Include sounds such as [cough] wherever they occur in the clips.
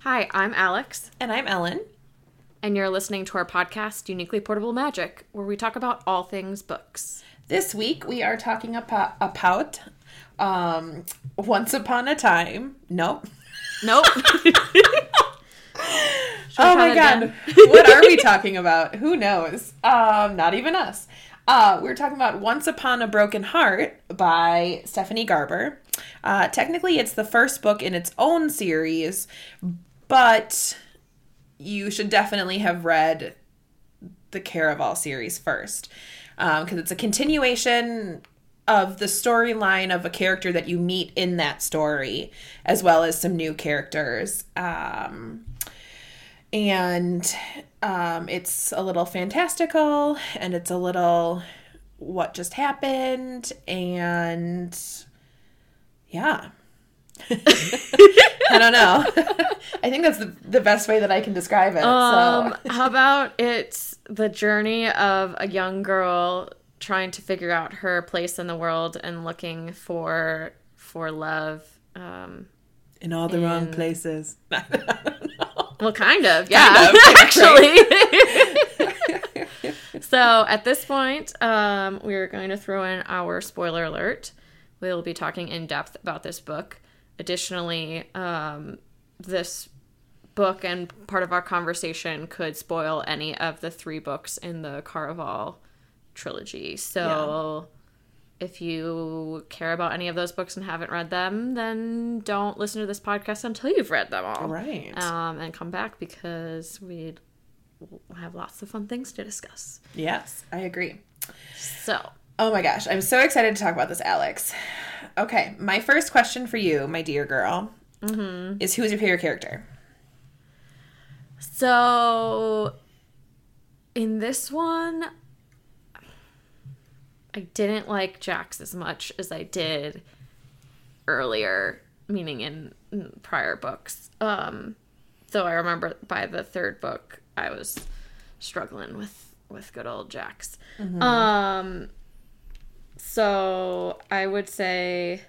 Hi, I'm Alex, And I'm Ellen. and you're listening to our podcast, Uniquely Portable Magic, where we talk about all things books. This week we are talking about, about um, Once Upon a Time. Nope. Nope. [laughs] Oh my god. [laughs] what are we [laughs] talking about? Who knows? Um, not even us. Uh, we're talking about Once Upon a Broken Heart by Stephanie Garber. Uh, technically, it's the first book in its own series, but you should definitely have read the Caraval series first because it's a continuation of the storyline of a character that you meet in that story, as well as some new characters. Um, and um, it's a little fantastical and it's a little what just happened and yeah [laughs] i don't know [laughs] i think that's the, the best way that i can describe it um, so how about it's the journey of a young girl trying to figure out her place in the world and looking for for love. Um, in all the wrong places [laughs] well, kind of, yeah, Kind of, actually. so at this point, um, we're going to throw in our spoiler alert. We'll be talking in depth about this book. Additionally, um, this book and part of our conversation could spoil any of the three books in the Caraval trilogy. So if you care about any of those books and haven't read them, then don't listen to this podcast until you've read them all. right Um, and come back because we have lots of fun things to discuss. yes i agree So, Oh my gosh, I'm so excited to talk about this, Alex. Okay, my first question for you, my dear girl, is who is your favorite character? so in this one, I didn't like Jacks as much as I did earlier, meaning in, in prior books. Um, though I remember by the third book, I was struggling with with good old Jacks. Um, so I would say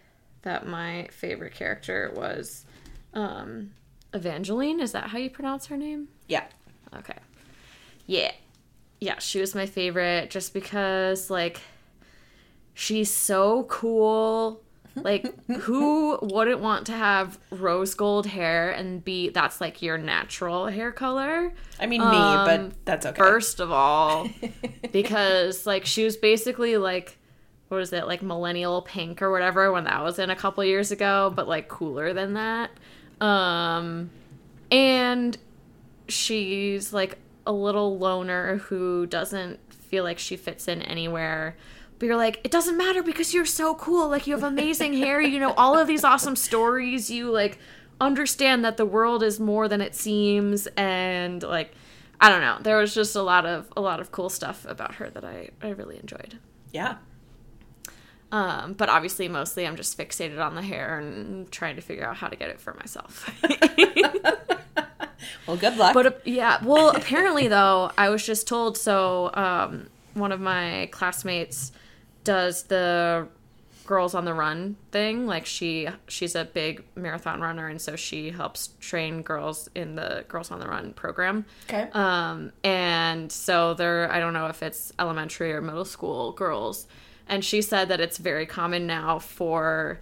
that my favorite character was um, Evangeline. Is that how you pronounce her name? Yeah. Okay. Yeah. Yeah, she was my favorite just because like she's so cool. [laughs] Like who wouldn't want to have rose gold hair and be that's like your natural hair color? I mean, Um, me, but that's okay. First of all, [laughs] because like she was basically like what was it like millennial pink or whatever when that was in a couple years ago, but like cooler than that. Um, and she's like a little loner who doesn't feel like she fits in anywhere. But you're like, it doesn't matter because you're so cool. Like you have amazing hair. You know all of these awesome stories. You like understand that the world is more than it seems, and like I don't know. There was just a lot of a lot of cool stuff about her that I I really enjoyed. yeah. Um, but obviously, mostly I'm just fixated on the hair and trying to figure out how to get it for myself. [laughs] Well, good luck. But uh, yeah, well, apparently though, I was just told. So um, one of my classmates does the girls on the run thing. Like she she's a big marathon runner, and so she helps train girls in the girls on the run program. okay. Um, and so they're I don't know if it's elementary or middle school girls, and she said that it's very common now for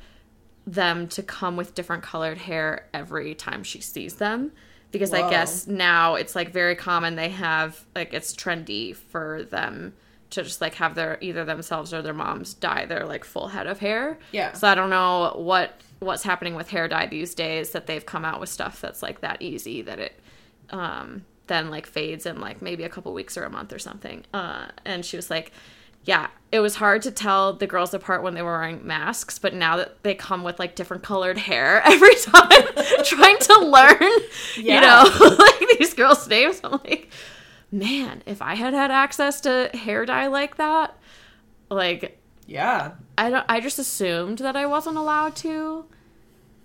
them to come with different colored hair every time she sees them because I guess now it's like very common they have like it's trendy for them to just like have their either themselves or their moms dye their like full head of hair. Yeah. So I don't know what what's happening with hair dye these days that they've come out with stuff that's like that easy that it um then like fades in like maybe a couple weeks or a month or something. Uh and she was like yeah, it was hard to tell the girls apart when they were wearing masks, but now that they come with like different colored hair [laughs] every time, [laughs] trying to learn, you know, [laughs] like these girls' names, I'm like, man, if I had had access to hair dye like that, like yeah. I don't I just assumed that I wasn't allowed to,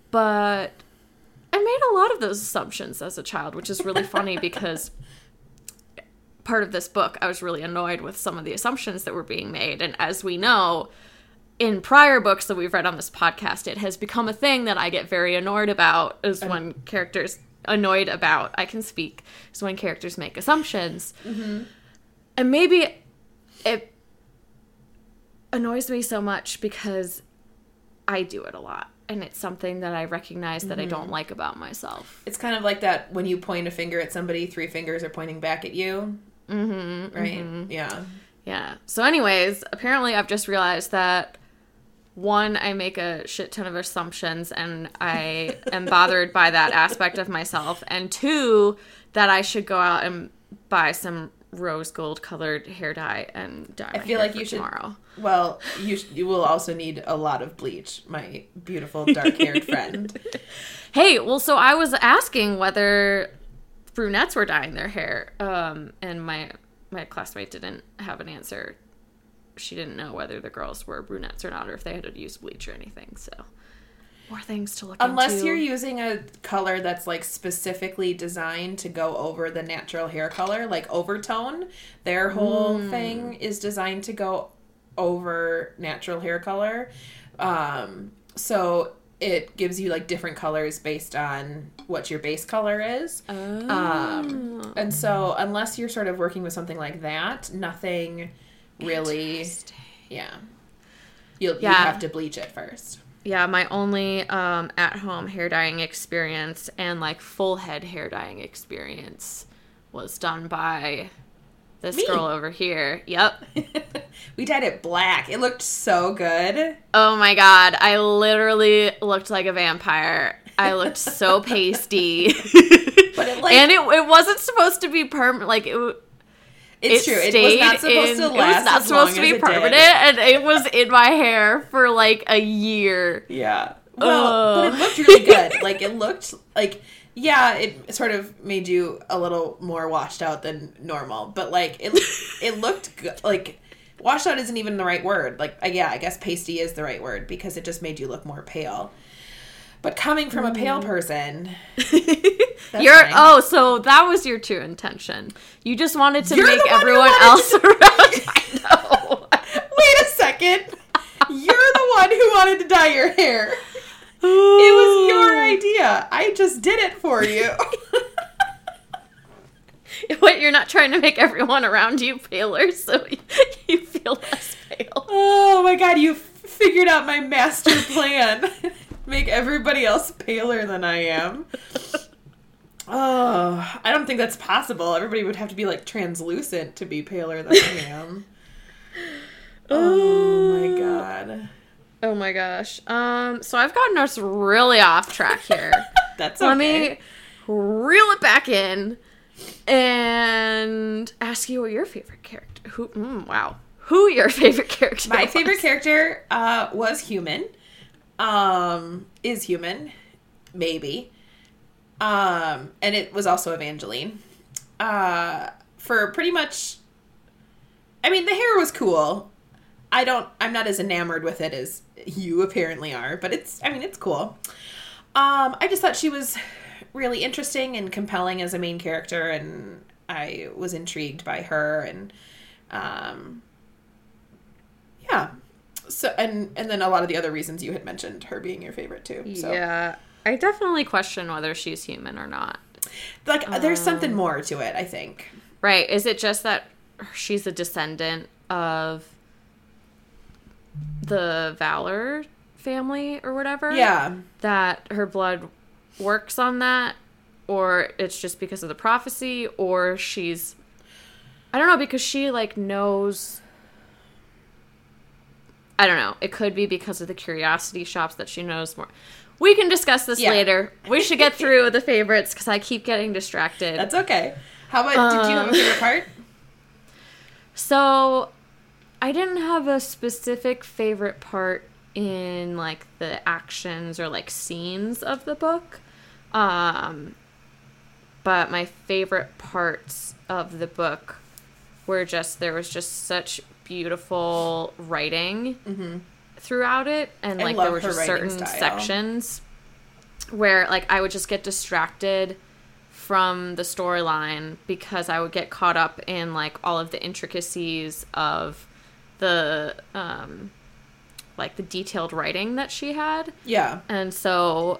but I made a lot of those assumptions as a child, which is really funny because part of this book I was really annoyed with some of the assumptions that were being made and as we know in prior books that we've read on this podcast it has become a thing that I get very annoyed about is when characters annoyed about. I can speak is when characters make assumptions, mm-hmm. and maybe it annoys me so much because I do it a lot, and it's something that I recognize that I mm-hmm. don't like about myself. It's kind of like that when you point a finger at somebody, three fingers are pointing back at you. Mm-hmm. Right? Yeah. Yeah. So, anyways, apparently I've just realized that one, I make a shit ton of assumptions and I [laughs] am bothered by that aspect of myself. And two, that I should go out and buy some rose gold colored hair dye and dye. I feel like you should- tomorrow. Well, you sh- you will also need a lot of bleach, my beautiful dark haired [laughs] friend. Hey, well, so I was asking whether brunettes were dyeing their hair, um, and my my classmate didn't have an answer. She didn't know whether the girls were brunettes or not, or if they had to use bleach or anything. So, more things to look at. Unless into. you're using a color that's like specifically designed to go over the natural hair color, like overtone, their whole thing is designed to go over natural hair color. Um, so it gives you like different colors based on what your base color is. Oh. Um, and so unless you're sort of working with something like that, nothing really, yeah. You'll, Yeah. you have to bleach it first. Yeah, my only um, at home hair dyeing experience and like full head hair dyeing experience was done by this Me. girl over here. Yep. [laughs] we dyed it black. It looked so good. Oh my god, I literally looked like a vampire. I looked so [laughs] pasty. But it, like- and it, it wasn't supposed to be permanent. Like it, It's it true. It was not supposed in- to It was last. not as supposed long to be it did. permanent, and it was in my hair for like a year. Yeah. Well, but it looked really good. like it looked like yeah, it sort of made you a little more washed out than normal. But like it [laughs] it looked good. Like washed out isn't even the right word. Like yeah, I guess pasty is the right word because it just made you look more pale. But coming from a pale mm. person, [laughs] That's You're fine. oh, so that was your true intention. You just wanted to You're make the one who everyone else to- around. [laughs] I know. wait a second. You're the one who wanted to dye your hair. It was your idea. I just did it for you. [laughs] [laughs] What you're not trying to make everyone around you paler, so [laughs] you feel less pale. oh my god, you figured out my master plan. Make everybody else paler than I am. Oh, I don't think that's possible. Everybody would have to be like translucent to be paler than I am. Oh my god. Oh my gosh. Um, so I've gotten us really off track here. [laughs] That's Let okay. me reel it back in and ask you what your favorite character. Who? Mm, wow. Who your [laughs] favorite character? My was. favorite character uh, was human. Um, is human, maybe. Um, and it was also Evangeline. Uh, for pretty much. I mean, the hair was cool. I don't. I'm not as enamored with it as you apparently are, but it's. I mean, it's cool. Um, I just thought she was really interesting and compelling as a main character, and I was intrigued by her and. Um, yeah. So and and then a lot of the other reasons you had mentioned her being your favorite too. So Yeah. I definitely question whether she's human or not. like there's something Um, more to it, I think. Right. Is it just that she's a descendant of the Valor family or whatever? Yeah. That her blood works on that? Or it's just because of the prophecy? Or she's. I don't know, because she, like, knows. I don't know. It could be because of the curiosity shops that she knows more. We can discuss this Yeah. later. We should get through the favorites because I keep getting distracted. That's okay. How about did you have a Um, favorite part? [laughs] So, I didn't have a specific favorite part in like the actions or like scenes of the book. Um but my favorite parts of the book were just there was just such beautiful writing throughout it and I like there were just certain style. sections where like I would just get distracted from the storyline because I would get caught up in like all of the intricacies of the um like the detailed writing that she had. Yeah. And so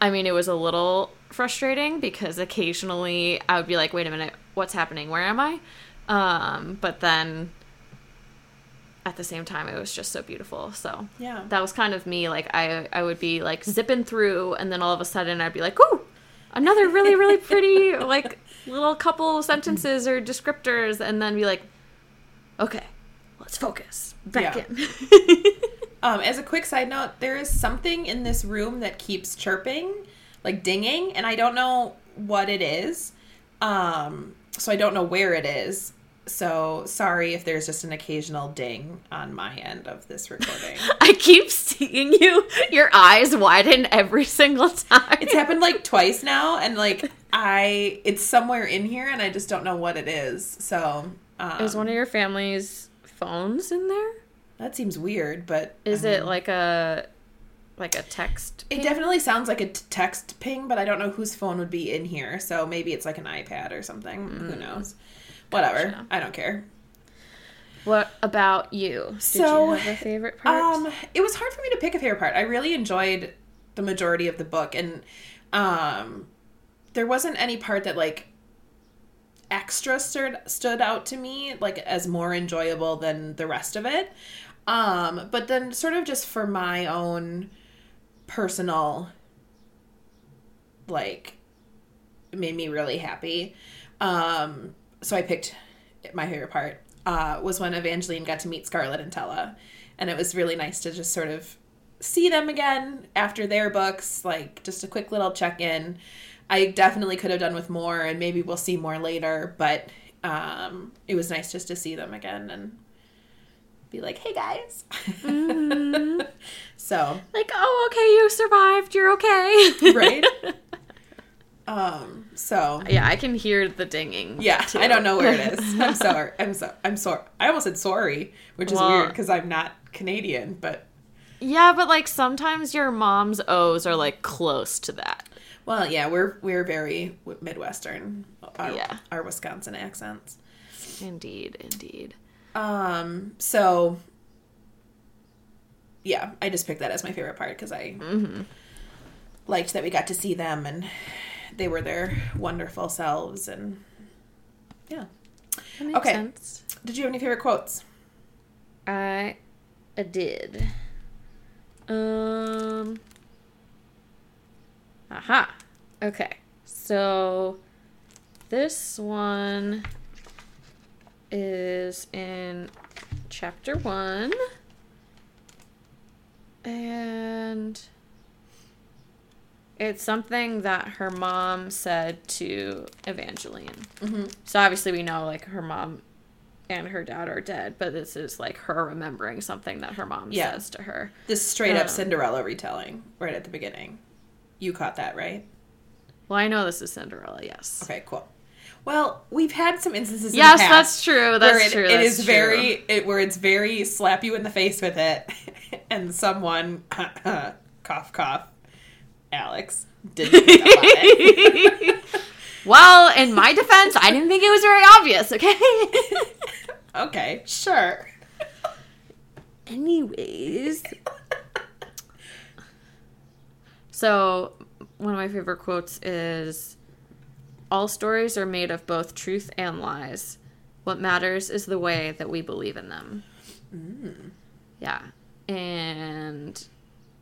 I mean it was a little frustrating because occasionally I would be like, wait a minute, what's happening? Where am I? Um, but then at the same time, it was just so beautiful. So Yeah. that was kind of me. Like I, I would be like zipping through, and then all of a sudden I'd be like, ooh, another really, really pretty [laughs] like little couple sentences or descriptors, and then be like, okay, let's focus back Yeah. in. [laughs] Um, as a quick side note, there is something in this room that keeps chirping, like dinging, and I don't know what it is. Um, so I don't know where it is. So sorry if there's just an occasional ding on my end of this recording. [laughs] I keep seeing you, your eyes widen every single time. it's happened like [laughs] twice now, and like I, it's somewhere in here, and I just don't know what it is. So um, was one of your family's phones in there? that seems weird, but Is I it like a like a text? It definitely sounds like a t- text ping, but I don't know whose phone would be in here. So maybe it's like an iPad or something. Who knows? Whatever. Mm. Gotcha. I don't care. What about you? Did So, you have a favorite part? Um, it was hard for me to pick a favorite part. I really enjoyed the majority of the book, and um, there wasn't any part that like extra stood stood out to me like as more enjoyable than the rest of it. Um, but then sort of just for my own personal like made me really happy. Um, so I picked my favorite part uh, was when Evangeline got to meet Scarlett and Tella, and it was really nice to just sort of see them again after their books, like just a quick little check in. I definitely could have done with more, and maybe we'll see more later, but um, it was nice just to see them again and be like, "Hey guys." [laughs] so like, oh, okay, you survived. You're okay. [laughs] right. um. So yeah, I can hear the dinging. Yeah, too. I don't know where it is. [laughs] I'm sorry. I'm so. I'm sorry. I almost said sorry, which is Well- weird because I'm not Canadian. But yeah, but like sometimes your mom's O's are like close to that. Well, yeah, we're we're very midwestern. Our, Yeah. our Wisconsin accents. Indeed, indeed. Um. So. Yeah, I just picked that as my favorite part because I Mm-hmm. liked that we got to see them and they were their wonderful selves and yeah. Okay. sense. Did you have any favorite quotes? I did. Um. Aha. Okay. So this one is in chapter one. And it's something that her mom said to Evangeline. Mm-hmm. So obviously we know like her mom and her dad are dead, but this is like her remembering something that her mom Yeah. says to her. This straight up Um, Cinderella retelling right at the beginning. You caught that, right? Well, I know this is Cinderella, yes. Okay, cool. Well, we've had some instances. in Yes, the past that's true. That's it, true. it that's is true. very it, where it's very slap you in the face with it, [laughs] and someone [laughs] cough cough, Alex didn't pick up on it. well, in my defense, I didn't think it was very obvious, okay? [laughs] okay, sure. Anyways. So, one of my favorite quotes is All stories are made of both truth and lies. What matters is the way that we believe in them. Mm. Yeah. And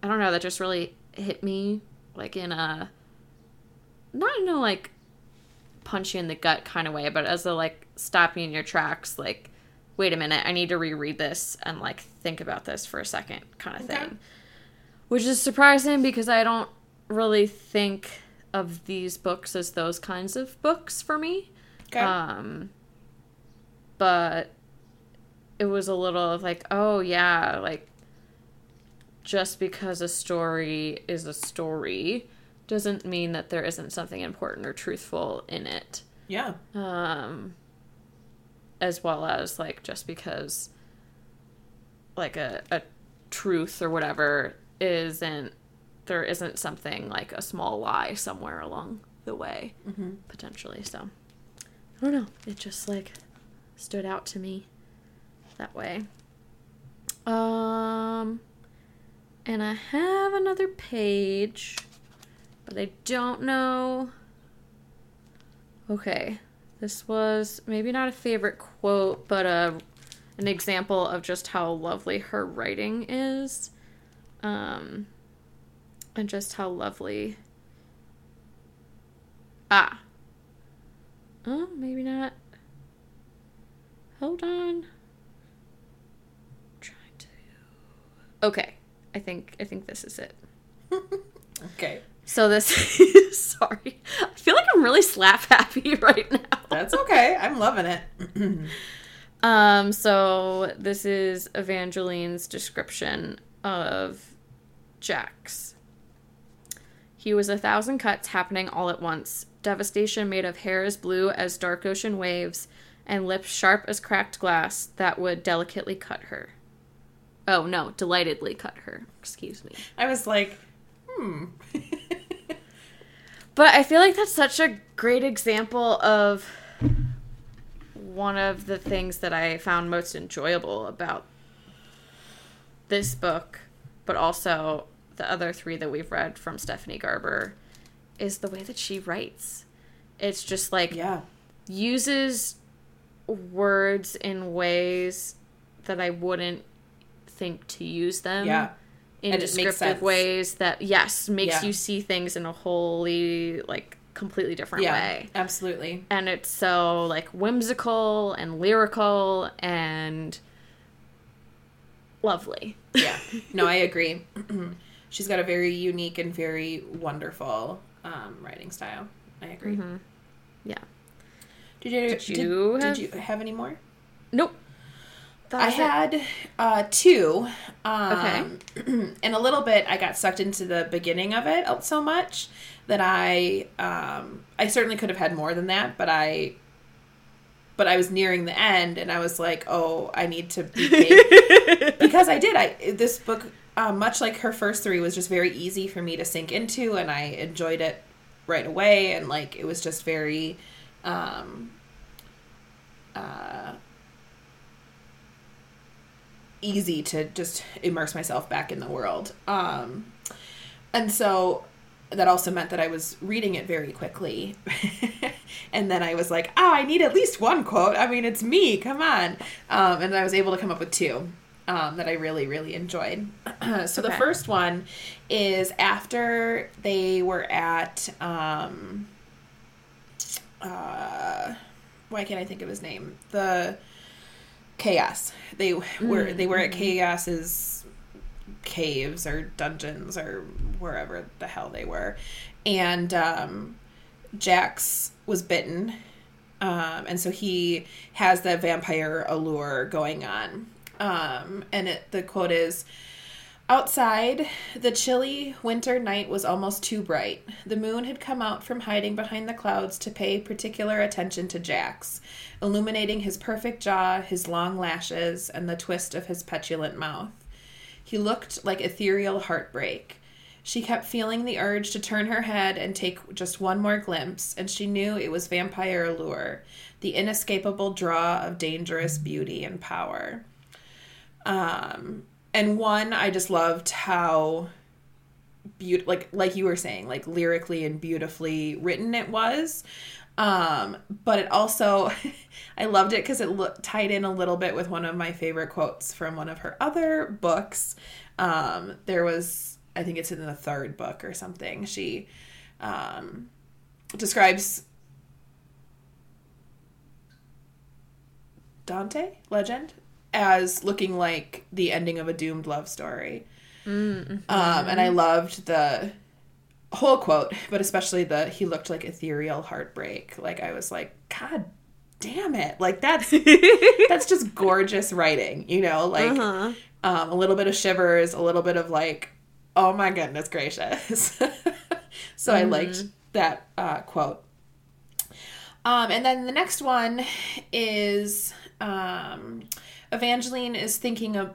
I don't know, that just really hit me like in a not in a like punch you in the gut kind of way, but as a like stop you in your tracks, like, wait a minute, I need to reread this and like think about this for a second kind of Okay. thing. Which is surprising because I don't really think of these books as those kinds of books for me. Okay. Um, but it was a little of like, oh yeah, like just because a story is a story doesn't mean that there isn't something important or truthful in it. yeah. Um, as well as like just because like a, a truth or whatever isn't there isn't something like a small lie somewhere along the way Mm-hmm. potentially so i don't know it just like stood out to me that way um and i have another page but I don't know. Okay, this was maybe not a favorite quote, but a an example of just how lovely her writing is, um, and just how lovely. Ah. Oh, maybe not. Hold on. I'm trying to. Okay, I think I think this is it. [laughs] Okay. So this [laughs] sorry. I feel like I'm really slap happy [laughs] right now. That's okay. I'm loving it. [clears throat] Um so this is Evangeline's description of Jacks. He was a thousand cuts happening all at once, devastation made of hair as blue as dark ocean waves and lips sharp as cracked glass that would delicately cut her. Oh no, delightedly cut her. Excuse me. I was like, hmm. [laughs] But I feel like that's such a great example of one of the things that I found most enjoyable about this book, but also the other three that we've read from Stephanie Garber, is the way that she writes. It's just like yeah. uses words in ways that I wouldn't think to use them Yeah. in And descriptive ways that yes makes Yeah. you see things in a wholly like completely different Yeah. way Absolutely. and it's so like whimsical and lyrical and lovely Yeah. No, I agree. [clears throat] She's got a very unique and very wonderful um, writing style. I agree. yeah Did you Did did, you did have- you have any more? nope I had uh, two. Um, and [clears throat] a little bit, I got sucked into the beginning of it so much that I, um, I certainly could have had more than that, but I, but I was nearing the end, and I was like, oh, I need to be [laughs] because I did. I this book, uh, much like her first three, was just very easy for me to sink into, and I enjoyed it right away, and like it was just very. Um, uh, easy to just immerse myself back in the world. Um, and so that also meant that I was reading it very quickly. [laughs] and then I was like, oh, I need at least one quote. I mean, it's me. Come on. Um, and I was able to come up with two. Um, that I really, really enjoyed. [clears throat] so the first one is after they were at, um, uh, why can't I think of his name? The chaos. They were they were at chaos's caves or dungeons or wherever the hell they were, and um, Jacks was bitten, um, and so he has the vampire allure going on. Um, and it, the quote is. Outside, the chilly winter night was almost too bright. The moon had come out from hiding behind the clouds to pay particular attention to Jacks, illuminating his perfect jaw, his long lashes, and the twist of his petulant mouth. He looked like ethereal heartbreak. She kept feeling the urge to turn her head and take just one more glimpse, and she knew it was vampire allure, the inescapable draw of dangerous beauty and power. Um, and one, I just loved how beaut like like you were saying, like lyrically and beautifully written it was. Um, but it also, [laughs] I loved it because it lo- tied in a little bit with one of my favorite quotes from one of her other books. Um, there was, I think it's in the third book or something. She um, describes Dante legend as looking like the ending of a doomed love story. Um, and I loved the whole quote, but especially the he looked like ethereal heartbreak. Like I was like, God damn it! Like that's [laughs] that's just gorgeous writing, you know. Like Uh-huh. um, a little bit of shivers, a little bit of like, oh my goodness gracious. [laughs] so I liked that uh, quote. Um, and then the next one is um, Evangeline is thinking of,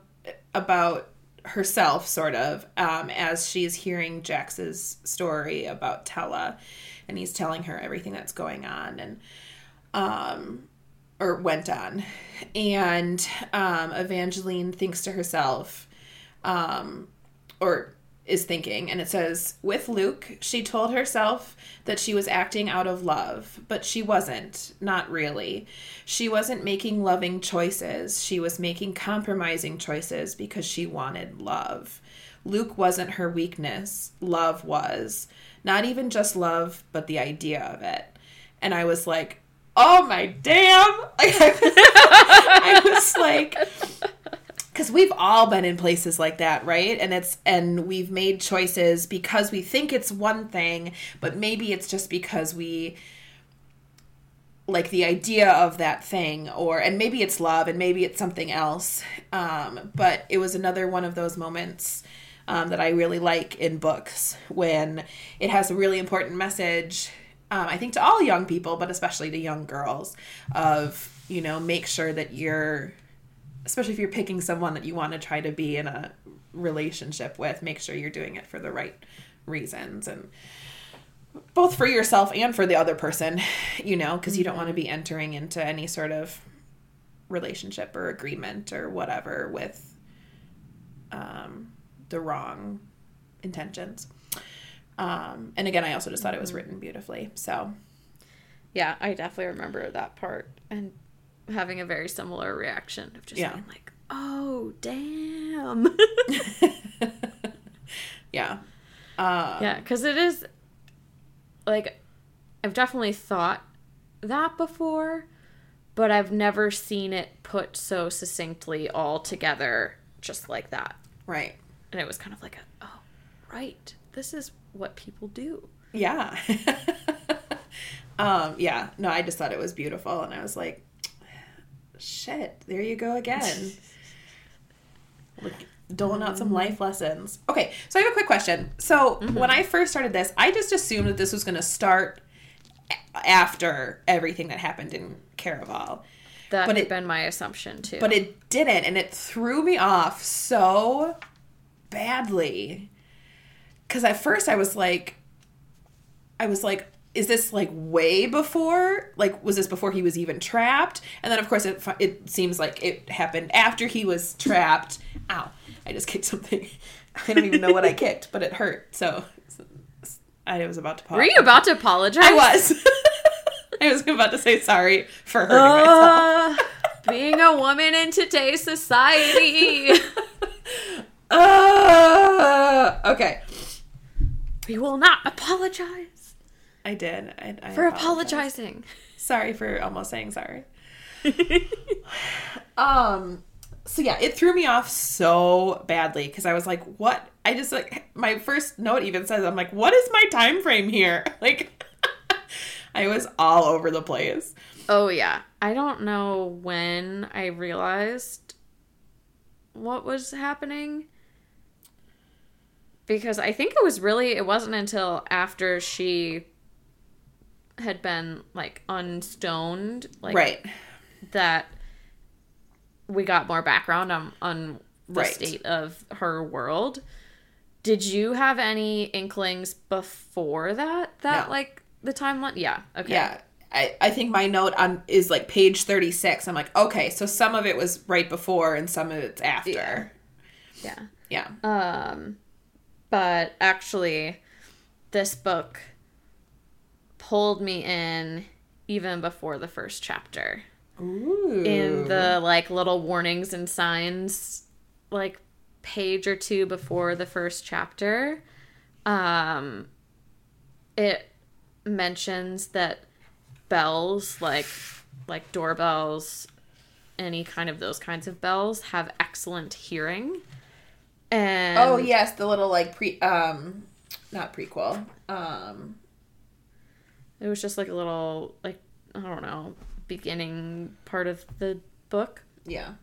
about herself, sort of, um, as she's hearing Jacks's story about Tella, and he's telling her everything that's going on and um, or went on, and um, Evangeline thinks to herself, um, or is thinking, and it says, with Luc, she told herself that she was acting out of love, but she wasn't, not really. She wasn't making loving choices, she was making compromising choices because she wanted love. Luc wasn't her weakness, love was. Not even just love, but the idea of it. And I was like, oh my damn! [laughs] I was like, because we've all been in places like that right? And it's and we've made choices because we think it's one thing but maybe it's just because we like the idea of that thing or and maybe it's love and maybe it's something else. Um, but it was another one of those moments um, that i really like in books when it has a really important message um, i think to all young people but especially to young girls of you know make sure that you're especially if you're picking someone that you want to try to be in a relationship with, make sure you're doing it for the right reasons and both for yourself and for the other person, you know, because you don't want to be entering into any sort of relationship or agreement or whatever with um, the wrong intentions. Um, and again, I also just thought it was written beautifully. So, Yeah, I definitely remember that part and having a very similar reaction of just Yeah. being like, "Oh, damn." [laughs] yeah. Uh, yeah, cuz it is like I've definitely thought that before, but I've never seen it put so succinctly all together just like that. Right. And it was kind of like, a, "Oh, right. This is what people do." Yeah. [laughs] um, yeah. No, I just thought it was beautiful and I was like, shit, there you go again. [laughs] Look, doling out some mm. life lessons. Okay, so I have a quick question. So mm-hmm. when I first started this, I just assumed that this was going to start after everything that happened in Caraval. That But had it- been my assumption too. But it didn't, and it threw me off so badly. Because at first I was like, I was like, is this like way before? Like, was this before he was even trapped? And then, of course, it, it seems like it happened after he was trapped. Ow, I just kicked something. [laughs] I don't even know what I kicked, but it hurt. So I was about to pause. Were you about to apologize? I was. [laughs] I was about to say sorry for hurting myself. Uh, [laughs] being a woman in today's society. Uh, okay. we will not apologize I did. I, I for apologizing. Sorry for almost saying sorry. [laughs] Um. So yeah, it threw me off so badly because I was like, "What?" I just like my first note even says, "I'm like, what is my time frame here?" [laughs] Like, [laughs] I was all over the place. oh yeah. I don't know when I realized what was happening. Because I think it was really it wasn't until after she had been like unstoned like right. that we got more background on on the Right. state of her world. Did you have any inklings before that? That No. like the timeline? Yeah. Okay. Yeah. I, I think my note on is like page 36. I'm like, okay, so some of it was right before and some of it's after. Yeah. Yeah. Um, but actually, this book pulled me in even before the first chapter. Ooh. in the like little warnings and signs like page or two before the first chapter um it mentions that bells like like doorbells any kind of those kinds of bells have excellent hearing and Oh yes, the little like pre um not prequel. Um it was just like a little like i don't know beginning part of the book yeah.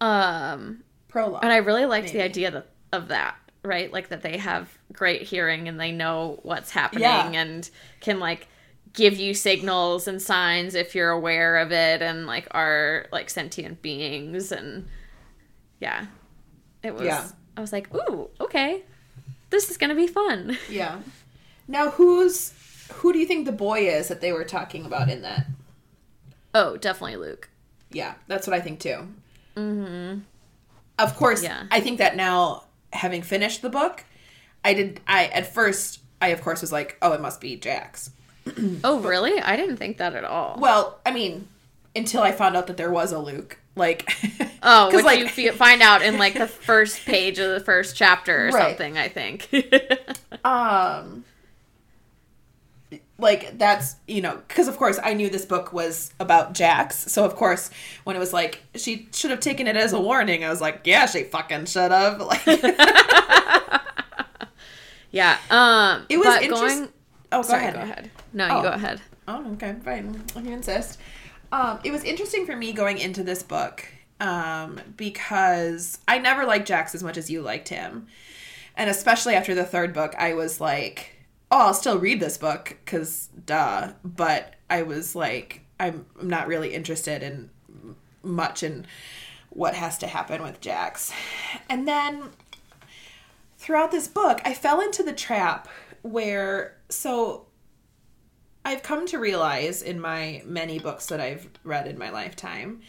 um Prologue. And I really liked the idea that, of that, right? Like that they have great hearing and they know what's happening Yeah. and can like give you signals and signs if you're aware of it and like are like sentient beings and yeah. It was Yeah. I was like, "Ooh, okay. This is going to be fun." Yeah. Now who's who do you think the boy is that they were talking about in that? Oh, definitely Luc. Yeah, that's what I think too. Mm-hmm. Of course, Yeah. I think that now having finished the book, I did. I at first, I of course was like, oh, it must be Jacks. Oh, really? I didn't think that at all. Well, I mean, until I found out that there was a Luc. Like, Oh, [laughs] 'cause, which like- you find out in like the first page of the first chapter or Right. something, I think. [laughs] um like that's you know because of course i knew this book was about Jacks so of course when it was like she should have taken it as a warning i was like yeah she fucking should have [laughs] like [laughs] yeah. Um It was but going oh go Sorry, ahead go ahead. No, Oh. you go ahead. oh okay fine if you insist um it was interesting for me going into this book um because i never liked Jacks as much as you liked him and especially after the third book i was like oh i'll still read this book because duh. But i was like i'm I'm not really interested in much in what has to happen with Jacks. And then throughout this book i fell into the trap where so I've come to realize in my many books that I've read in my lifetime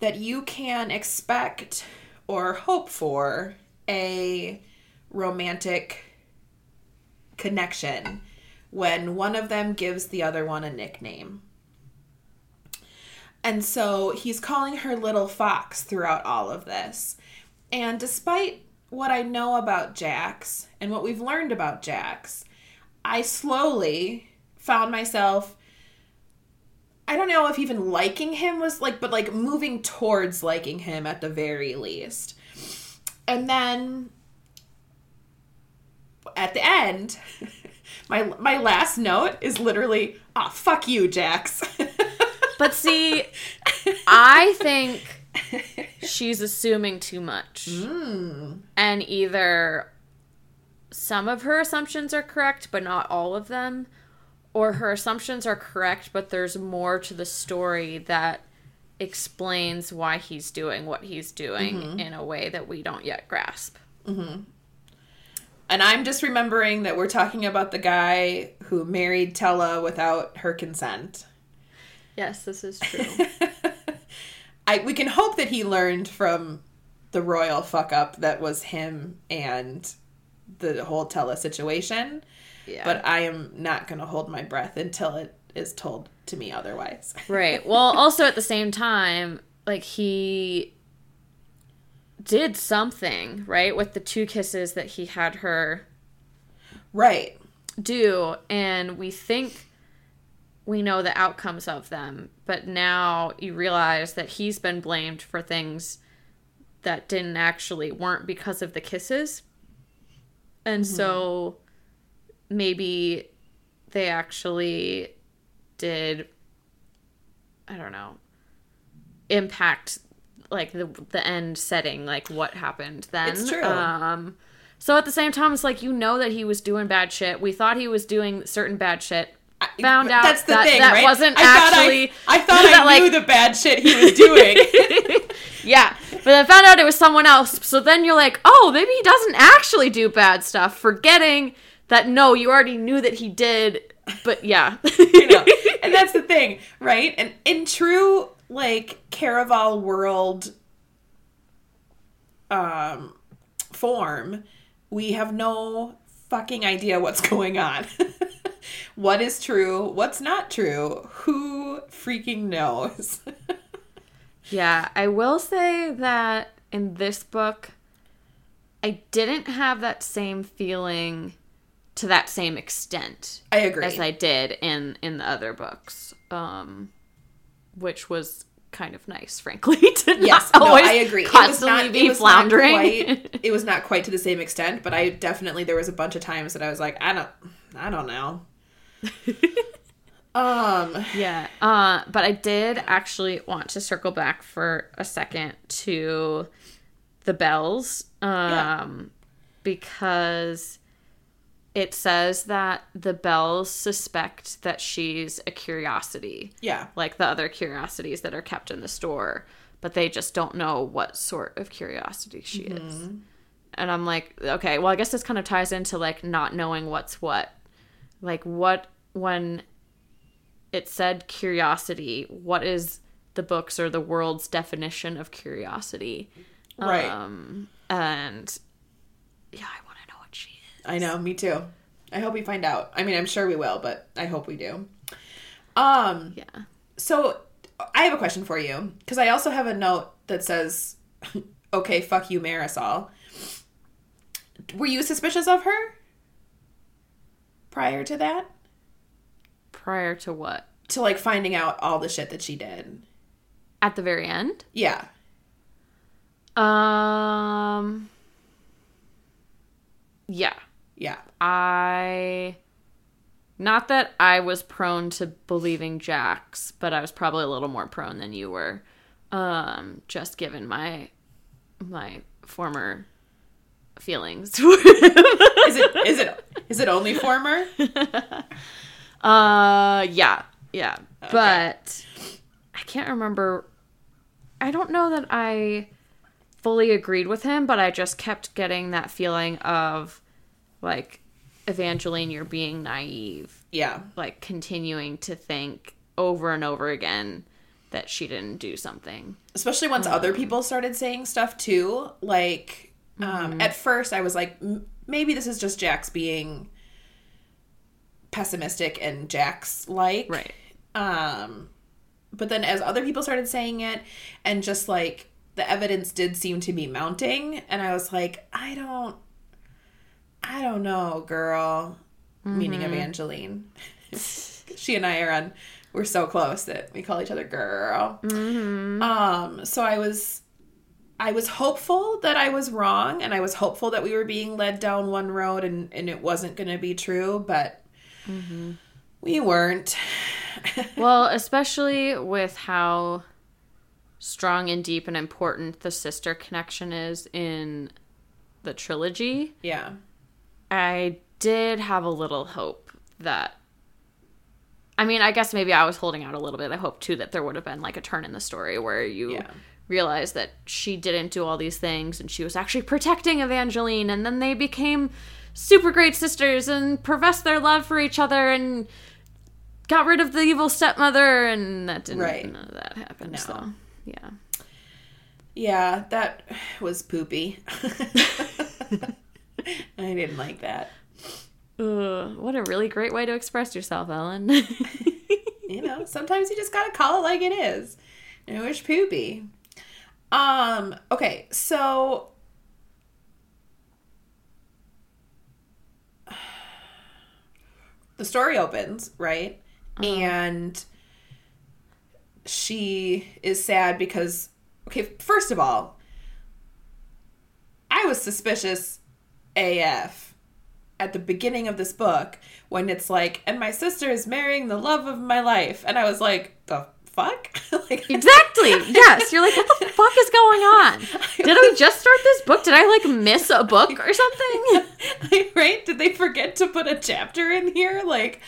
that you can expect or hope for a romantic connection when one of them gives the other one a nickname. And so he's calling her Little Fox throughout all of this. And despite what I know about Jacks and what we've learned about Jacks, I slowly found myself I don't know if even liking him was like but like moving towards liking him at the very least. And then at the end my my last note is literally ah fuck you Jacks. [laughs] But see, I think she's assuming too much. Mm. And either some of her assumptions are correct, but not all of them, or her assumptions are correct, but there's more to the story that explains why he's doing what he's doing in a way that we don't yet grasp. And I'm just remembering that we're talking about the guy who married Tella without her consent. Yes, this is true. [laughs] I we can hope that he learned from the royal fuck up that was him and the whole Tella situation. Yeah. But I am not going to hold my breath until it is told to me otherwise. Right. Well, also at the same time, like he did something, right, with the two kisses that he had her right. do, and we think we know the outcomes of them, but now you realize that he's been blamed for things that didn't actually weren't because of the kisses. And mm-hmm. so maybe they actually did I don't know impact like the the end setting like what happened then It's true. um so at the same time it's like you know that he was doing bad shit we thought he was doing certain bad shit I- found out That's the that thing, that right? wasn't I thought actually I, [laughs] I thought that, I like- knew the bad shit he was doing. [laughs] yeah but then found out it was someone else so then you're like oh maybe he doesn't actually do bad stuff forgetting that no you already knew that he did but yeah [laughs] you know and that's the thing right and in true like caraval world um form we have no fucking idea what's [laughs] going on. [laughs] What is true what's not true who freaking knows? [laughs] Yeah, I will say that in this book, I didn't have that same feeling to that same extent i agree. as I did in in the other books, um, which was kind of nice, frankly. [laughs] To yes no i agree Constantly be floundering. Not quite, [laughs] it was not quite to the same extent but i definitely there was a bunch of times that i was like i don't i don't know [laughs] um Yeah. Uh, but I did actually want to circle back for a second to the bells. Um, Yeah. because it says that the bells suspect that she's a curiosity, yeah like the other curiosities that are kept in the store, but they just don't know what sort of curiosity she is. And I'm like, okay, well, I guess this kind of ties into like not knowing what's what. Like, what, when it said curiosity, what is the book's or the world's definition of curiosity? Right. Um, and yeah, I want to know what she is. I know, me too. I hope we find out. I mean, I'm sure we will, but I hope we do. Um, Yeah. so I have a question for you because I also have a note that says, [laughs] "Okay, fuck you, Marisol." Were you suspicious of her prior to that? Prior to what? To like finding out all the shit that she did? At the very end? Yeah. Um. Yeah. Yeah. I. Not that I was prone to believing Jacks, but I was probably a little more prone than you were. Um, just given my my former feelings. [laughs] Is it is it is it only former? [laughs] Uh, yeah, yeah. But I can't remember. I don't know that I fully agreed with him, but I just kept getting that feeling of like, Evangeline, you're being naive. Yeah. Like, continuing to think over and over again that she didn't do something. especially once other people started saying stuff too like um, at first i was like "M- maybe this is just Jacks being pessimistic and Jacks like Right. um but then as other people started saying it and just like the evidence did seem to be mounting and i was like i don't i don't know girl. Meaning mm-hmm. evangeline. [laughs] She and i are on we're so close that we call each other girl. Mm-hmm. Um so i was i was hopeful that i was wrong and i was hopeful that we were being led down one road and and it wasn't going to be true but mm-hmm. we weren't. [laughs] Well, especially with how strong and deep and important the sister connection is in the trilogy. yeah I did have a little hope that. I mean, I guess maybe I was holding out a little bit. I hope too that there would have been like a turn in the story where you Yeah. realize that she didn't do all these things and she was actually protecting Evangeline, and then they became super great sisters and professed their love for each other and got rid of the evil stepmother, and that didn't. Right. None of that happened. No. So yeah. yeah that was poopy [laughs] [laughs] [laughs] i didn't like that. Ugh, what a really great way to express yourself, Ellen. [laughs] you know sometimes you just gotta call it like it is. And it was poopy. Um okay so [sighs] the story opens right? And she is sad because okay first of all i was suspicious af at the beginning of this book when it's like, and my sister is marrying the love of my life. And I was like, the fuck? [laughs] like, Exactly. [laughs] Yes. You're like, what the [laughs] fuck is going on? Did I just start this book? Did I like miss a book or something? right? Did they forget to put a chapter in here? Like,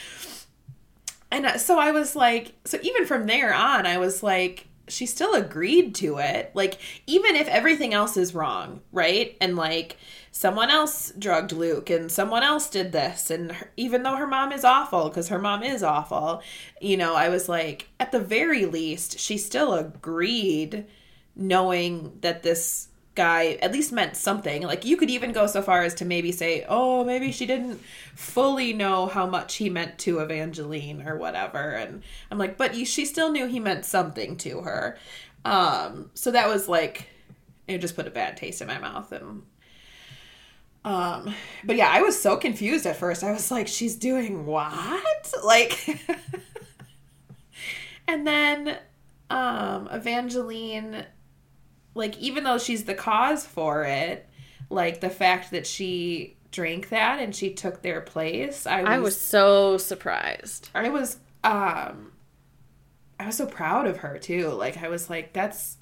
and uh, so I was like, so even from there on, I was like, she still agreed to it. Like, even if everything else is wrong, right? And like, someone else drugged Luc and someone else did this. And her, even though her mom is awful, because her mom is awful, you know, I was like, at the very least, she still agreed knowing that this guy at least meant something. Like you could even go so far as to maybe say, "Oh, maybe she didn't fully know how much he meant to Evangeline or whatever." And I'm like, "But she still knew he meant something to her." Um, so that was like it just put a bad taste in my mouth and um but yeah, I was so confused at first. I was like, "She's doing what?" [laughs] Like And then um Evangeline like even though she's the cause for it, like the fact that she drank that and she took their place, I was I was so surprised. I was um I was so proud of her too. Like I was like that's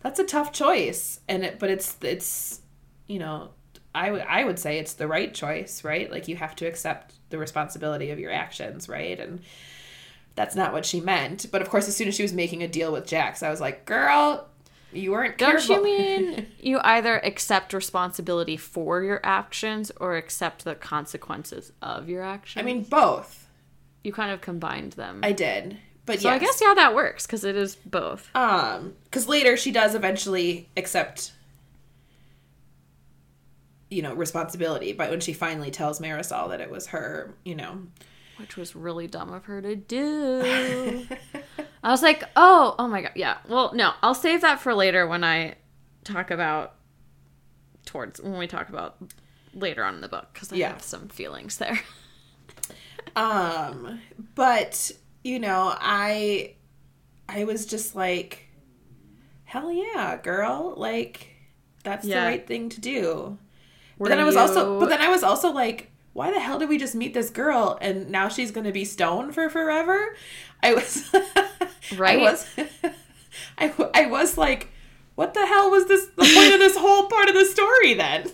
that's a tough choice and it but it's it's you know, I would I would say it's the right choice, right? Like you have to accept the responsibility of your actions, right? And that's not what she meant. But of course, as soon as she was making a deal with Jacks, I was like, "Girl, you weren't Don't careful." you mean [laughs] you either accept responsibility for your actions or accept the consequences of your actions? I mean, both. you kind of combined them. I did, but yeah. so yes. I guess yeah, that works because it is both. Um, because later she does eventually accept you know, responsibility. But when she finally tells Marisol that it was her, you know, which was really dumb of her to do. [laughs] I was like, oh, oh my god, yeah. Well, no, I'll save that for later when I talk about towards when we talk about later on in the book because I Yeah. have some feelings there. [laughs] Um, but you know, I I was just like, hell yeah, girl! Like that's Yeah. the right thing to do. Were But then I was also, but then I was also like, why the hell did we just meet this girl and now she's gonna be stoned for forever? I was, [laughs] Right? I was, [laughs] I, I was like, what the hell was this? The point of this [laughs] whole part of the story then?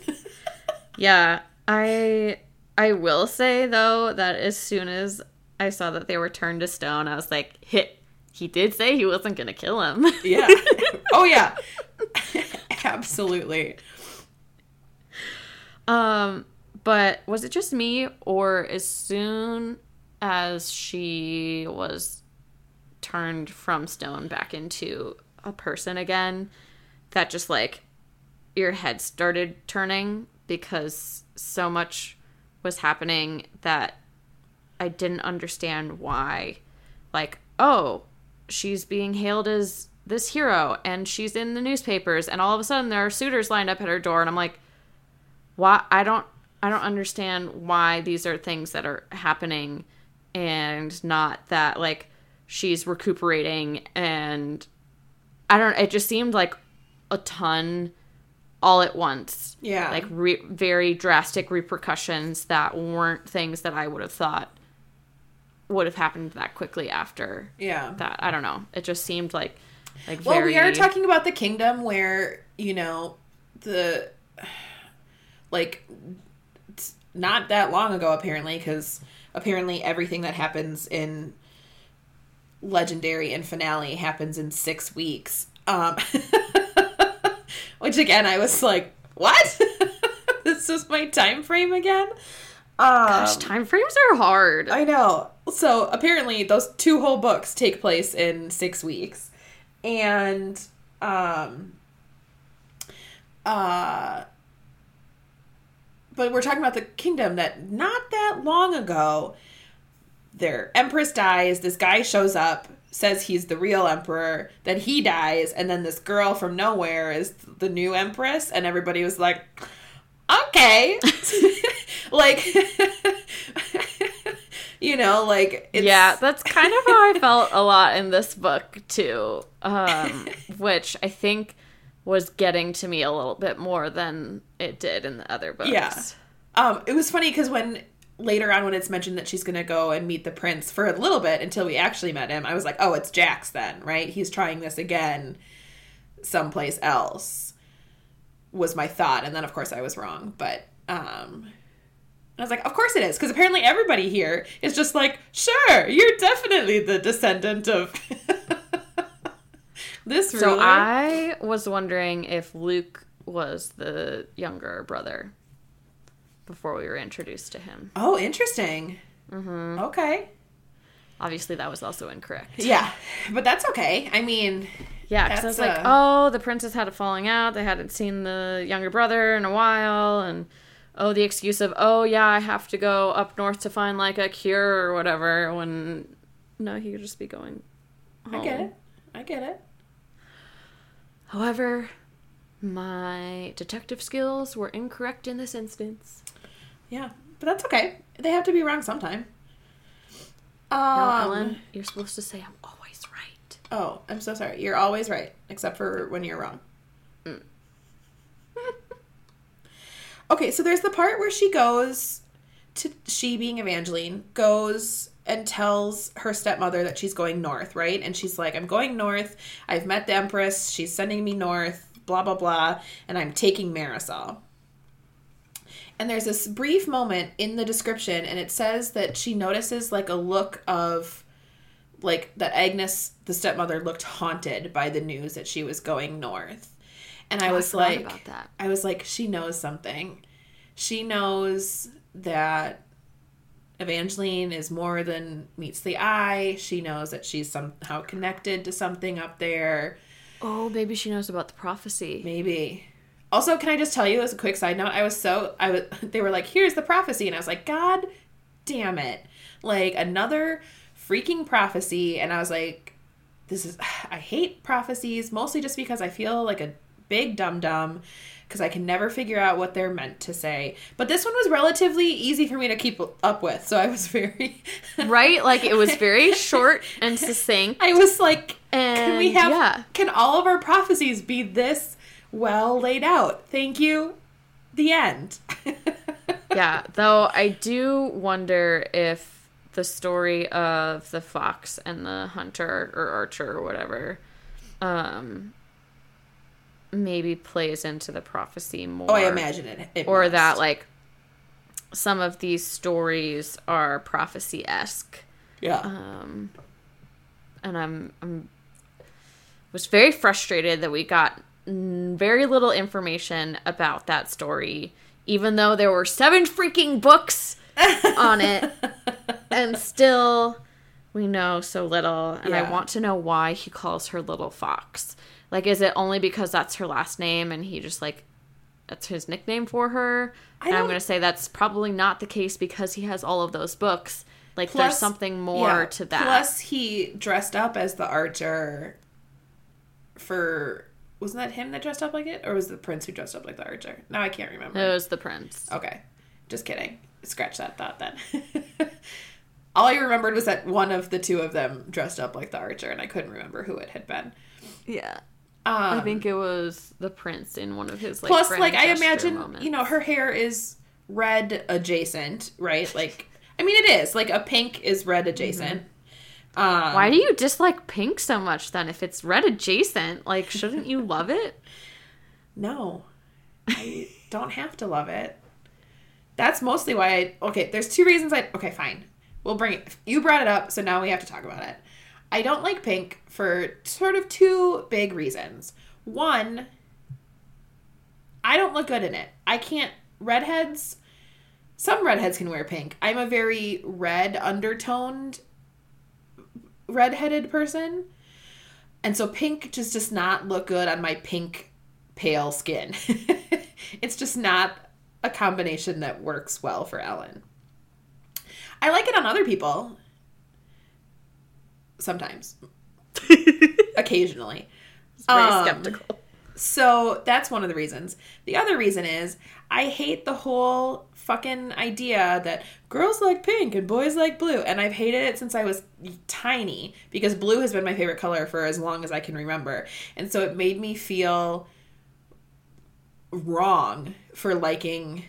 Yeah, I I will say though that as soon as I saw that they were turned to stone, I was like, hit. He did say he wasn't gonna kill him. yeah. Oh yeah. Absolutely. Um, but was it just me, or as soon as she was turned from stone back into a person again, that just like your head started turning because so much was happening that I didn't understand why. Like, oh, she's being hailed as this hero and she's in the newspapers and all of a sudden there are suitors lined up at her door and I'm like, why I don't I don't understand why these are things that are happening and not that like she's recuperating and I don't it just seemed like a ton all at once Yeah. like re- very drastic repercussions that weren't things that I would have thought would have happened that quickly after yeah. that I don't know it just seemed like like Well, very we are talking about the kingdom where, you know, the like not that long ago apparently cuz apparently everything that happens in legendary and finale happens in 6 weeks. Um [laughs] which again I was like, "What? [laughs] this is my time frame again?" Um, gosh time frames are hard I know. So apparently, those two whole books take place in six weeks, and um, uh, but we're talking about the kingdom that not that long ago, their empress dies. This guy shows up, says he's the real emperor. Then he dies, and then this girl from nowhere is the new empress, and everybody was like, okay, [laughs] [laughs] like. [laughs] You know, like it's, yeah, that's kind of how I felt a lot in this book too. Um, which I think was getting to me a little bit more than it did in the other books. Yeah. Um, it was funny because when later on when it's mentioned that she's gonna go and meet the prince for a little bit until we actually met him, I was like, oh, it's Jacks then, right? He's trying this again someplace else. Was my thought, and then of course I was wrong, but um. I was like, of course it is, because apparently everybody here is just like, sure, you're definitely the descendant of this So. I was wondering if Luc was the younger brother before we were introduced to him. oh, interesting. Mm-hmm. Okay. Obviously, that was also incorrect. Yeah, but that's okay. I mean, Yeah, because I was like, uh, oh, the princess had a falling out. They hadn't seen the younger brother in a while, and oh, the excuse of, oh yeah, I have to go up north to find like a cure or whatever. When no, he could just be going. Home. I get it. I get it. However, my detective skills were incorrect in this instance. Yeah, but that's okay. They have to be wrong sometime. Um, Now, Ellen, you're supposed to say I'm always right. Oh, I'm so sorry. You're always right, except for when you're wrong. Mm. [laughs] okay, so there's the part where she goes to she being Evangeline goes and tells her stepmother that she's going north, right? And she's like, "I'm going north. I've met the empress. She's sending me north. Blah blah blah, and I'm taking Marisol." And there's this brief moment in the description, and it says that she notices like a look of like that Agnes, the stepmother, looked haunted by the news that she was going north. And I Oh, I was like. I was like, she knows something. She knows that Evangeline is more than meets the eye. She knows that she's somehow connected to something up there. Oh, maybe she knows about the prophecy. Maybe. Also, can I just tell you as a quick side note? I was so I was [laughs] they were like, "Here's the prophecy," and I was like, "God damn it!" Like another freaking prophecy, and I was like, "This is [sighs] I hate prophecies mostly just because I feel like a big dum dum." Because I can never figure out what they're meant to say. But this one was relatively easy for me to keep up with, so I was [laughs] very. right? Like it was very [laughs] short and succinct. I was like, And can we have. yeah. Can all of our prophecies be this well laid out? Thank you. The end. [laughs] yeah, though I do wonder if the story of the fox and the hunter or archer or whatever um maybe plays into the prophecy more. Oh, I imagine it. it or must. that like some of these stories are prophecy esque. Yeah. Um, and I'm I'm was very frustrated that we got very little information about that story, even though there were seven freaking books on it, [laughs] and still we know so little. And I want to know why he calls her Little Fox. Like, is it only because that's her last name and he just like that's his nickname for her? I and I'm going to say that's probably not the case because he has all of those books. Like, Plus- there's something more Yeah. to that. Plus, he dressed up as the archer for. Wasn't that him that dressed up like it? Or was it the prince who dressed up like the archer? No, I can't remember. it was the prince. Okay. Just kidding. Scratch that thought then. [laughs] All I remembered was that one of the two of them dressed up like the archer, and I couldn't remember who it had been. Yeah. Um, I think it was the prince in one of his like plus, like, I imagine, moments. you know, her hair is red adjacent, right? Like, I mean, it is. Like, a pink is red adjacent. Um, Why do you dislike pink so much then? If it's red adjacent, like shouldn't you [laughs] love it? No, I don't have to love it. That's mostly why I. Okay, there's two reasons I. Okay, fine. We'll bring it. You brought it up, so now we have to talk about it. I don't like pink for sort of two big reasons. One, I don't look good in it. I can't. Redheads. Some redheads can wear pink. I'm a very red undertoned redheaded person. And so pink just does not look good on my pink pale skin. [laughs] it's just not a combination that works well for Ellen. I like it on other people. Sometimes. [laughs] Occasionally. Very Um, skeptical. So that's one of the reasons. The other reason is I hate the whole fucking idea that girls like pink and boys like blue. And I've hated it since I was tiny because blue has been my favorite color for as long as I can remember. And so it made me feel wrong for liking.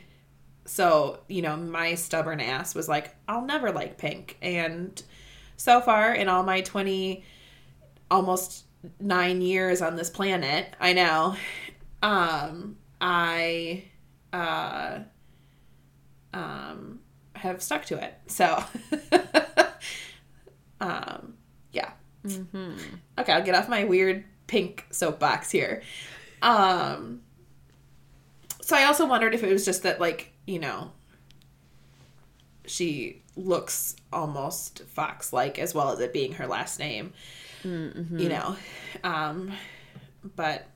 So, you know, my stubborn ass was like, I'll never like pink. And so far, in all my 20, almost nine years on this planet, I know, um, I, uh, um, have stuck to it. So, [laughs] um, yeah. Okay, I'll get off my weird pink soapbox here. Um, so I also wondered if it was just that, like, you know, she looks almost fox like as well as it being her last name, you know. Um, but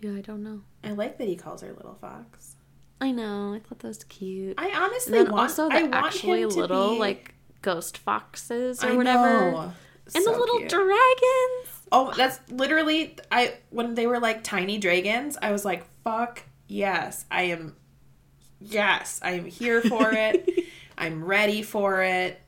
Yeah, I don't know. I like that he calls her Little Fox. I know. I thought that was cute. I honestly then want, also I the want actually little be- like ghost foxes or I whatever. know. And So the little cute. dragons. Oh, that's literally I when they were like tiny dragons, I was like, fuck yes. I am yes, I am here for it. [laughs] I'm ready for it.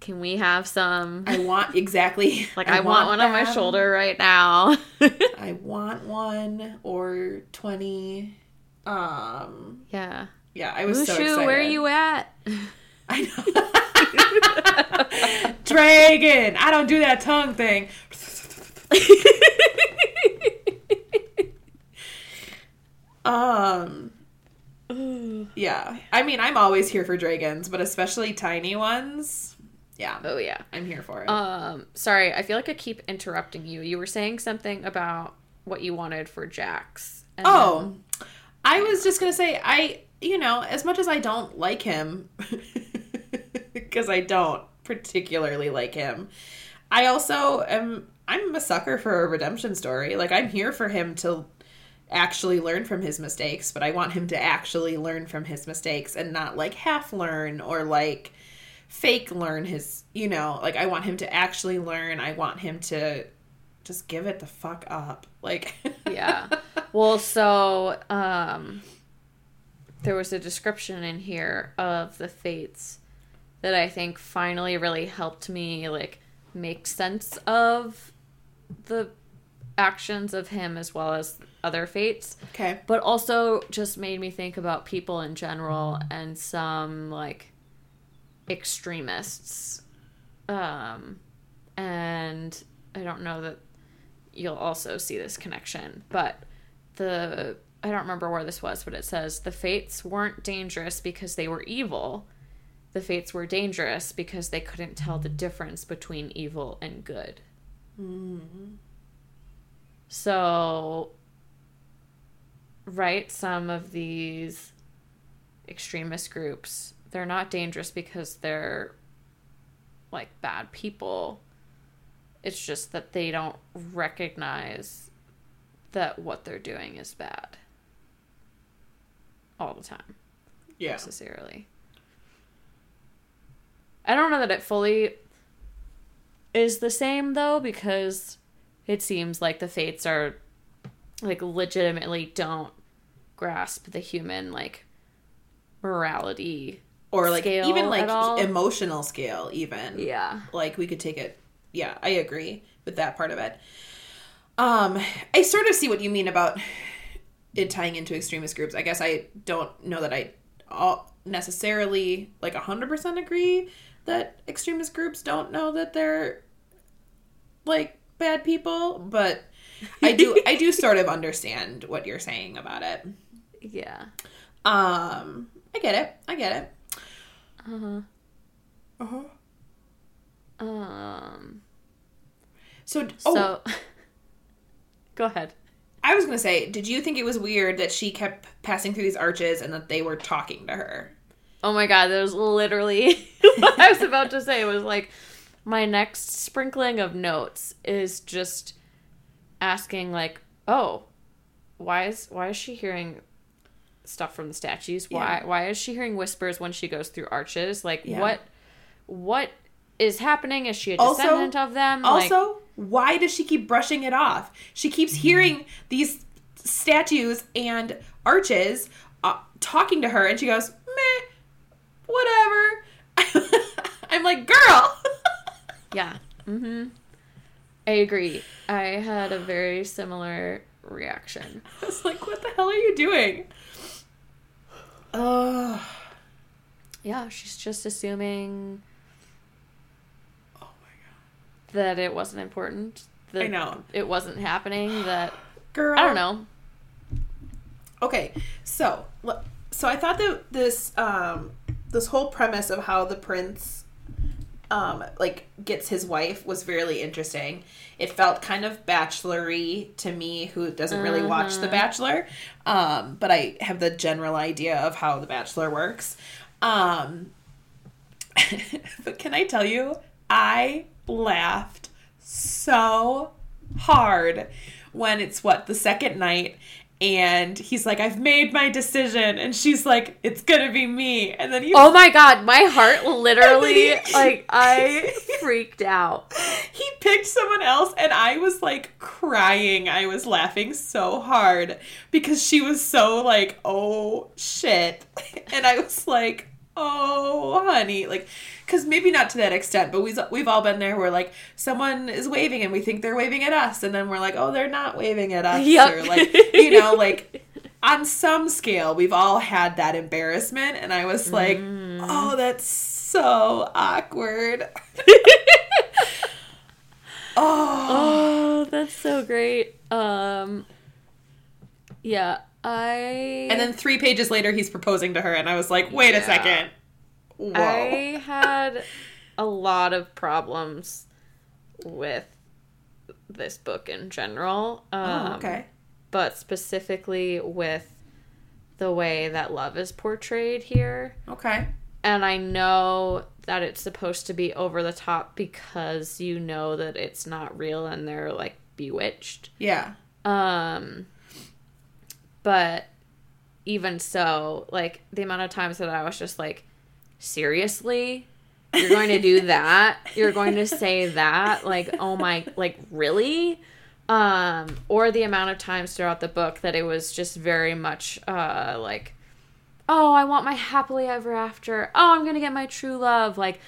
Can we have some? I want exactly [laughs] like I, want, one on my shoulder right now. [laughs] I want one or 20 um yeah. yeah, I was Mushu, so excited. where are you at? I know. Dragon. I don't do that tongue thing. Um [sighs] Yeah. I mean, I'm always here for dragons, but especially tiny ones. Yeah. oh yeah. I'm here for it. Um, sorry, I feel like I keep interrupting you. You were saying something about what you wanted for Jacks. and oh. I was just going to say I, you know, as much as I don't like him [laughs] because I don't particularly like him. I also am I'm a sucker for a redemption story. Like I'm here for him to actually learn from his mistakes, but I want him to actually learn from his mistakes and not like half learn or like fake learn his, you know, like I want him to actually learn. I want him to just give it the fuck up. Like [laughs] yeah. Well, so um there was a description in here of the fates that I think finally really helped me like make sense of the actions of him as well as other fates. Okay. But also just made me think about people in general and some like extremists. Um and I don't know that you'll also see this connection, but the I don't remember where this was, but it says the fates weren't dangerous because they were evil. The fates were dangerous because they couldn't tell the difference between evil and good. Mm-hmm. So, right, some of these extremist groups, they're not dangerous because they're like bad people. It's just that they don't recognize that what they're doing is bad all the time Yeah. necessarily. I don't know that it fully is the same though because it seems like the fates are like legitimately don't grasp the human like morality. Or like Scale even like emotional scale even. Yeah. like we could take it yeah i agree with that part of it um i sort of see what you mean about it tying into extremist groups i guess i don't know that i all necessarily like 100% agree that extremist groups don't know that they're like bad people but i do [laughs] i do sort of understand what you're saying about it Yeah. um i get it i get it Uh-huh. uh-huh Um so oh so [laughs] Go ahead. I was gonna say, did you think it was weird that she kept passing through these arches and that they were talking to her? Oh my god, that was literally [laughs] what I was about to say. It was like my next sprinkling of notes is just asking like, "Oh, why is why is she hearing stuff from the statues? Why Yeah. why is she hearing whispers when she goes through arches? Like Yeah. what what is happening? Is she a Also- descendant of them? Like, Also, why does she keep brushing it off? She keeps hearing these statues and arches uh, talking to her, and she goes, "Meh, whatever." [laughs] I'm like, "Girl." Yeah. Mhm. I agree. I had a very similar reaction. [laughs] I was like, "What the hell are you doing?" Ugh. Yeah, she's just assuming Oh my god. that it wasn't important. That I know. It wasn't happening. That [sighs] girl. I don't know. Okay, so so I thought that this um this whole premise of how the prince um like gets his wife was really interesting. It felt kind of bachelory to me who doesn't really watch The Bachelor. Um but I have the general idea of how The Bachelor works. Um [laughs] but can I tell you I laughed so hard when it's what the second night and he's like i've made my decision. And she's like it's gonna be me. And then he Oh my god, my heart [laughs] literally he- like I [laughs] freaked out. he picked someone else and i was like crying. I was laughing so hard because she was so like oh shit. [laughs] And i was like oh honey like because maybe not to that extent but we've, we've all been there where like someone is waving and we think they're waving at us and then we're like oh they're not waving at us Yep. or like you know like on some scale we've all had that embarrassment and i was like oh that's so awkward [laughs] oh Oh, that's so great. Um Yeah, I And then three pages later, he's proposing to her, and I was like, wait a Yeah. second. Whoa. I had a lot of problems with this book in general. Um, oh, okay. But specifically with the way that love is portrayed here. Okay. And I know that it's supposed to be over the top because you know that it's not real and they're like bewitched. Yeah. Um but even so, like the amount of times that I was just like, seriously, you're going to do [laughs] that? You're going to say that? Like, oh my, like really? Um, or the amount of times throughout the book that it was just very much uh like, oh, I want my happily ever after. Oh, I'm gonna get my true love. Like,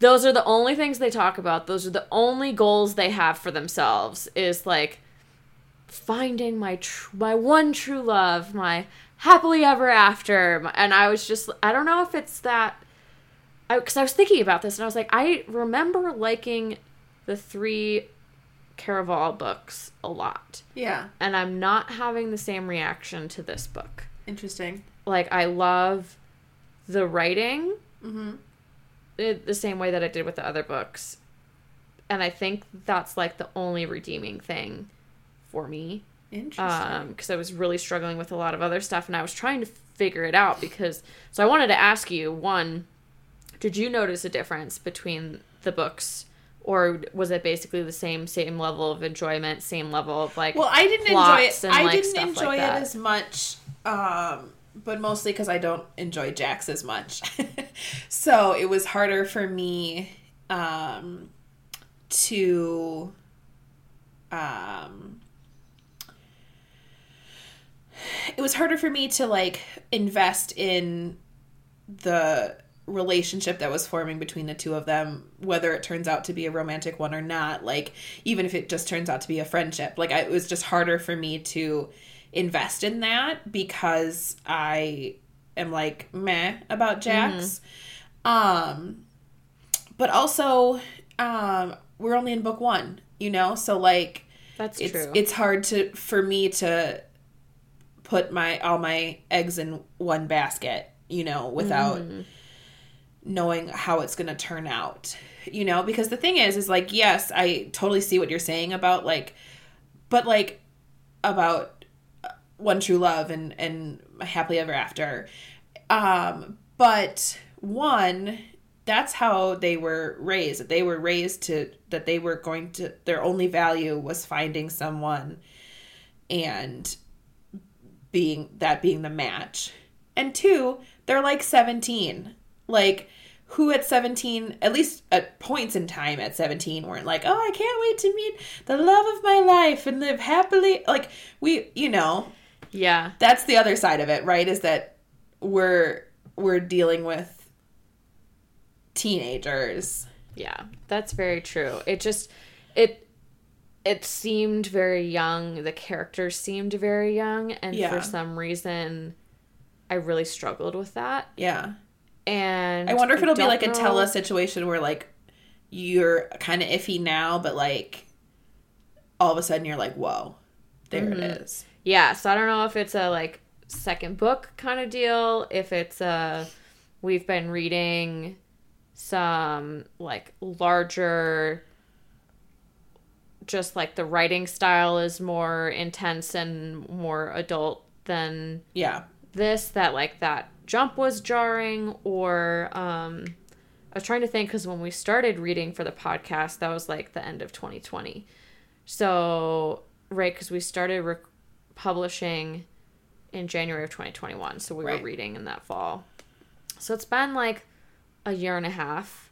those are the only things they talk about. Those are the only goals they have for themselves. Is like finding my tr- my one true love, my happily ever after. And I was just, I don't know if it's that, because I, I was thinking about this and I was like, I remember liking the three Caraval books a lot. Yeah. And I'm not having the same reaction to this book. Interesting. Like, I love the writing Mm-hmm. it, the same way that I did with the other books. And I think that's like the only redeeming thing for me Interesting. because I was really struggling with a lot of other stuff and I was trying to figure it out because so I wanted to ask you one did you notice a difference between the books or was it basically the same same level of enjoyment same level of like well, I didn't enjoy it. and, I like, didn't enjoy like it as much, um, but mostly because I don't enjoy Jacks as much. [laughs] so it was harder for me um, to. Um, it was harder for me to like invest in the relationship that was forming between the two of them whether it turns out to be a romantic one or not like even if it just turns out to be a friendship. Like I, it was just harder for me to invest in that because i am like meh about Jacks. Um but also um we're only in book one you know? So like that's it's true. it's hard to for me to put my all my eggs in one basket you know without Mm-hmm. knowing how it's going to turn out you know? Because the thing is is like yes i totally see what you're saying about like but like about uh, one true love and and happily ever after. Um but one that's how they were raised. That they were raised to that they were going to their only value was finding someone. And being that being the match. And two they're like 17 like who at 17 at least at points in time at 17 weren't like oh i can't wait to meet the love of my life and live happily like we you know. Yeah. That's the other side of it right is that we're we're dealing with teenagers. Yeah, that's very true. It just it it seemed very young. The characters seemed very young, and Yeah. for some reason, I really struggled with that. yeah And i wonder if it'll be like a know- tella situation where like you're kind of iffy now but like all of a sudden you're like whoa there it mm-hmm. is Yeah, so I don't know if it's a like second book kind of deal. If it's a we've been reading some like larger just like the writing style is more intense and more adult than yeah this that like that jump was jarring or um I was trying to think because when we started reading for the podcast, that was like the end of 2020. So, right, because we started rec- publishing in January of 2021. So, we Right. were reading in that fall. So, it's been like a year and a half.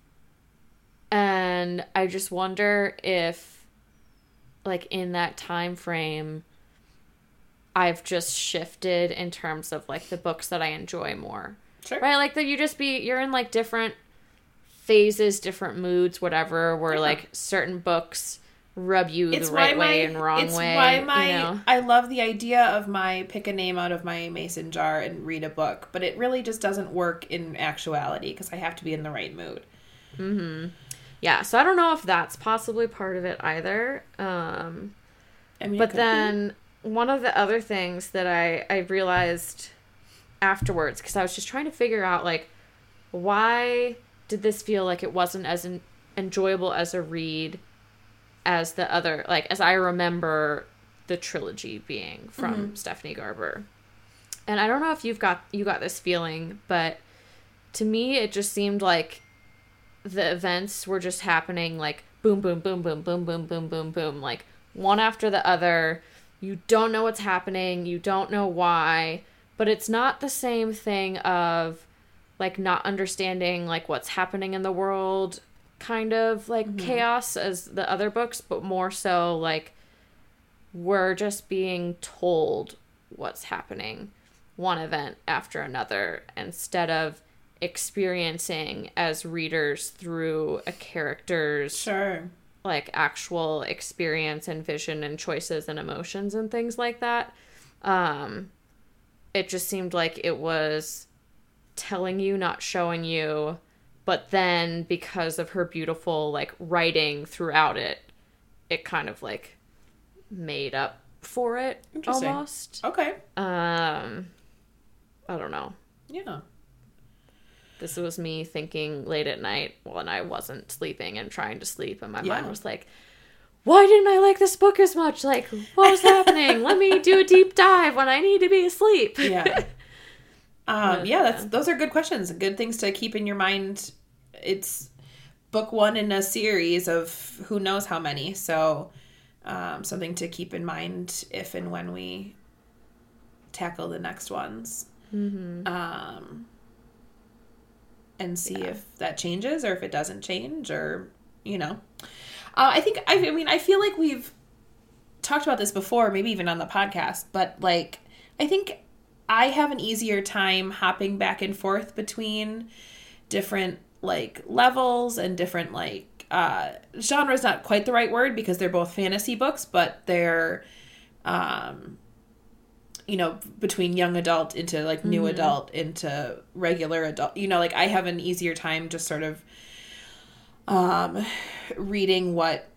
And I just wonder if, like, in that time frame, I've just shifted in terms of like the books that I enjoy more. Sure. Right? Like that you just be you're in like different phases different moods whatever where Yeah. like certain books rub you it's the right why way my, and wrong it's way why my you know? I love the idea of my pick a name out of my mason jar and read a book, but it really just doesn't work in actuality because I have to be in the right mood. Mm-hmm. Yeah so i don't know if that's possibly part of it either um I mean, but could be. then one of the other things that i i realized afterwards because i was just trying to figure out like why did this feel like it wasn't as en- enjoyable as a read as the other like as i remember the trilogy being from stephanie garber and i don't know if you've got you got this feeling but to me it just seemed like the events were just happening like boom boom boom boom boom boom boom boom boom like one after the other. You don't know what's happening, you don't know why, but it's not the same thing of like not understanding like what's happening in the world kind of like mm-hmm. chaos as the other books, but more so like we're just being told what's happening one event after another instead of experiencing as readers through a character's sure. like actual experience and vision and choices and emotions and things like that um it just seemed like it was telling you not showing you but then because of her beautiful like writing throughout it it kind of like made up for it almost. Okay. Um i don't know. Yeah this was me thinking late at night when I wasn't sleeping and trying to sleep, and my yeah. mind was like, why didn't I like this book as much? Like, what was happening? Let me do a deep dive when I need to be asleep. Yeah. [laughs] Um, yeah, that's those are good questions. Good things to keep in your mind. It's book one in a series of who knows how many. So um, something to keep in mind if and when we tackle the next ones. Mm-hmm. Um, and see yeah. if that changes or if it doesn't change or you know uh, i think I, I mean i feel like we've talked about this before maybe even on the podcast but like i think i have an easier time hopping back and forth between different like levels and different like uh genre is not quite the right word because they're both fantasy books but they're um you know between young adult into like new mm-hmm. adult into regular adult you know like i have an easier time just sort of um reading what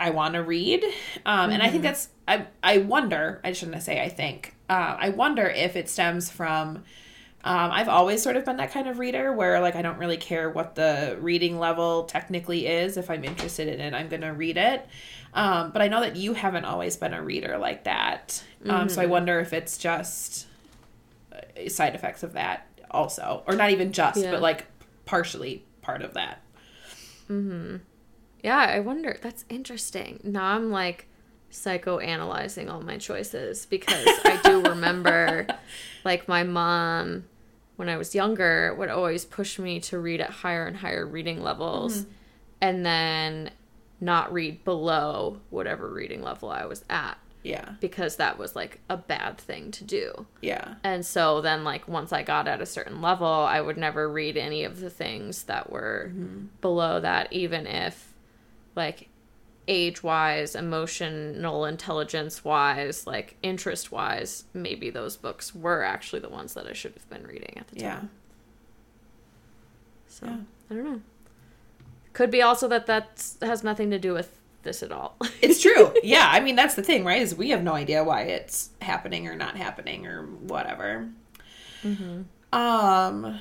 i want to read um mm-hmm. and i think mm-hmm. that's i i wonder i shouldn't say i think uh, i wonder if it stems from um, I've always sort of been that kind of reader where like I don't really care what the reading level technically is. If I'm interested in it, I'm going to read it. Um, but I know that you haven't always been a reader like that. Um, mm-hmm. So I mm-hmm. wonder if it's just uh, side effects of that also, or not even just, yeah. but like partially part of that. Hmm. Yeah, I wonder. That's interesting. Now I'm like psychoanalyzing all my choices because I do [laughs] remember, like my mom, when I was younger, would always push me to read at higher and higher reading levels, mm-hmm. and then not read below whatever reading level I was at. Yeah. Because that was like a bad thing to do. Yeah. And so then, like, once I got at a certain level, I would never read any of the things that were mm-hmm. below that, even if, like, age wise, emotional intelligence wise, like, interest wise, maybe those books were actually the ones that I should have been reading at the time. Yeah. So, yeah. I don't know. Could be also that that has nothing to do with this at all. [laughs] it's true. Yeah, I mean that's the thing, right? Is we have no idea why it's happening or not happening or whatever. Mm-hmm. Um.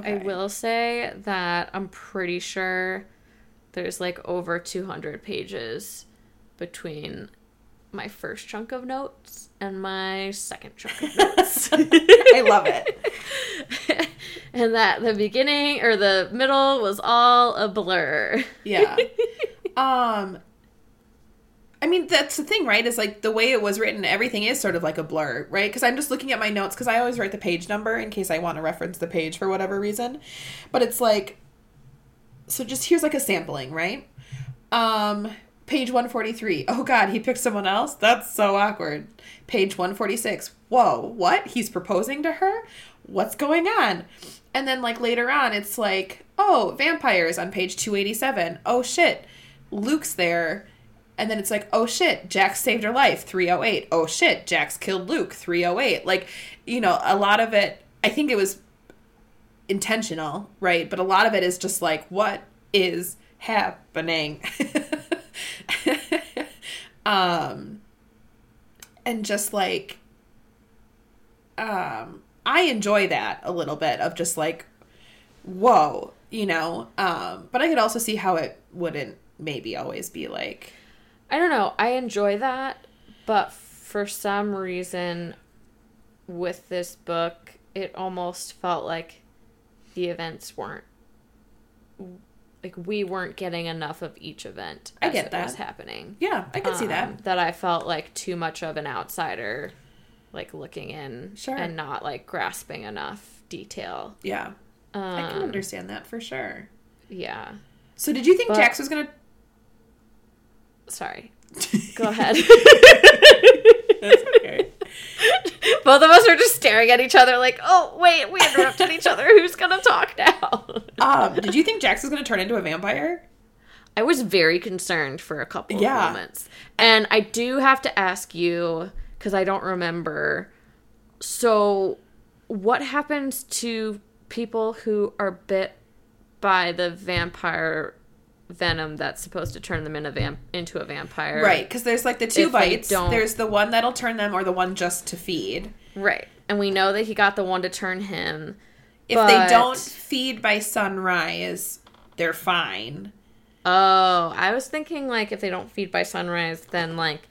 Okay. I will say that I'm pretty sure there's like over 200 pages between my first chunk of notes and my second chunk of notes. [laughs] I love it. [laughs] and that the beginning or the middle was all a blur. Yeah. [laughs] um I mean that's the thing, right? Is like the way it was written, everything is sort of like a blur, right? Because I'm just looking at my notes because I always write the page number in case I want to reference the page for whatever reason. But it's like so just here's like a sampling, right? Um Page 143. Oh god, he picked someone else? That's so awkward. Page 146. Whoa, what? He's proposing to her? What's going on? And then like later on it's like, "Oh, vampires on page 287. Oh shit. Luc's there." And then it's like, "Oh shit, Jacks saved her life. 308. Oh shit, Jacks killed Luke. 308." Like, you know, a lot of it I think it was intentional, right? But a lot of it is just like, what is happening? [laughs] um and just like um I enjoy that a little bit of just like whoa, you know. Um but I could also see how it wouldn't maybe always be like I don't know. I enjoy that, but for some reason with this book, it almost felt like the events weren't like we weren't getting enough of each event. I get that. was happening. Yeah, I could see that. Um, That I felt like too much of an outsider, like looking in Sure. and not like grasping enough detail. Yeah, I can Um, understand that for sure. Yeah. So, did you think but- Jacks was gonna? Sorry. [laughs] Go ahead. That's okay. [laughs] Both of us are just staring at each other like, oh, wait, we interrupted each other. [laughs] Who's going to talk now? [laughs] um, did you think Jacks was gonna turn into a vampire? I was very concerned for a couple Yeah. of moments. And I do have to ask you, because I don't remember. So, what happens to people who are bit by the vampire venom that's supposed to turn them in a vamp- into a vampire? Right, because there's like the two If bites. There's the one that'll turn them, or the one just to feed. Right. And we know that he got the one to turn him. If But- they don't feed by sunrise, they're fine. Oh, I was thinking like if they don't feed by sunrise, then like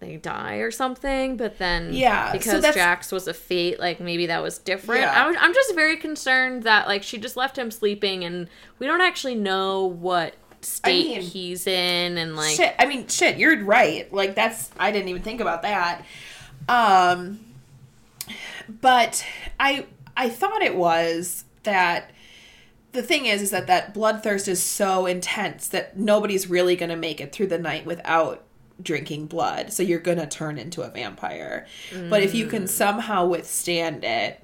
they die or something. But then Yeah, because that's- Jacks was a fate, like maybe that was different. Yeah. I was, I'm just very concerned that like she just left him sleeping, and we don't actually know what state mean, he's in, and like shit, I mean, shit, you're right. Like that's I didn't even think about that. Um, but I I thought it was that the thing is is that that bloodthirst is so intense that nobody's really going to make it through the night without drinking blood. So you're going to turn into a vampire. But if you can somehow withstand it,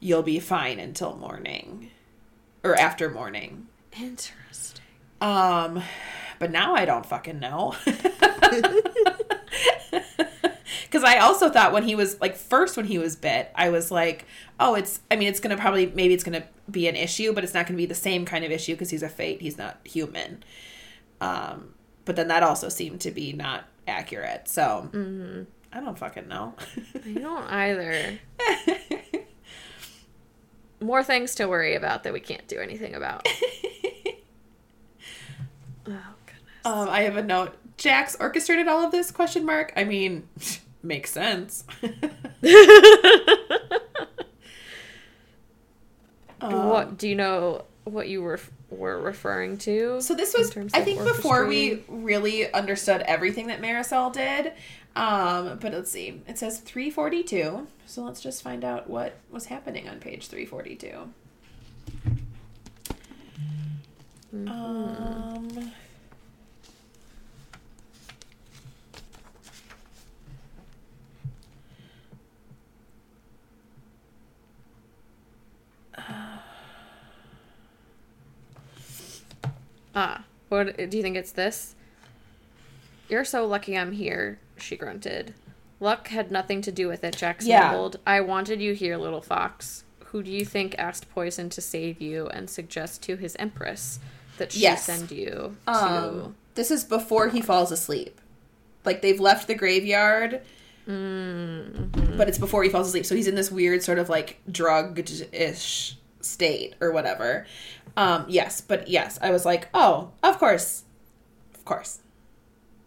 you'll be fine until morning or after morning. interesting. Um, but now I don't fucking know. [laughs] Because I also thought when he was like first when he was bit, I was like, oh, it's. I mean, it's gonna probably maybe it's gonna be an issue, but it's not gonna be the same kind of issue because he's a fate. He's not human. Um, but then that also seemed to be not accurate. So I don't fucking know. I don't either. [laughs] More things to worry about that we can't do anything about. [laughs] oh goodness. um, I have a note. Jacks orchestrated all of this? Question mark. I mean, [laughs] makes sense. [laughs] Um, what do you know what you were were referring to? So this was, I think, before we really understood everything that Marisol did. Um, but let's see. It says 342. So let's just find out what was happening on page 342. Mm-hmm. Um. Ah, what do you think it's this? You're so lucky I'm here, she grunted. Luck had nothing to do with it, Jacks Yeah. mumbled. I wanted you here, little fox. Who do you think asked Poison to save you and suggest to his empress that she Yes. send you to Um, this is before he falls asleep. Like they've left the graveyard, Mm-hmm. but it's before he falls asleep. So he's in this weird sort of like drugged ish state or whatever. Um, yes, but yes, I was like, oh, of course, of course.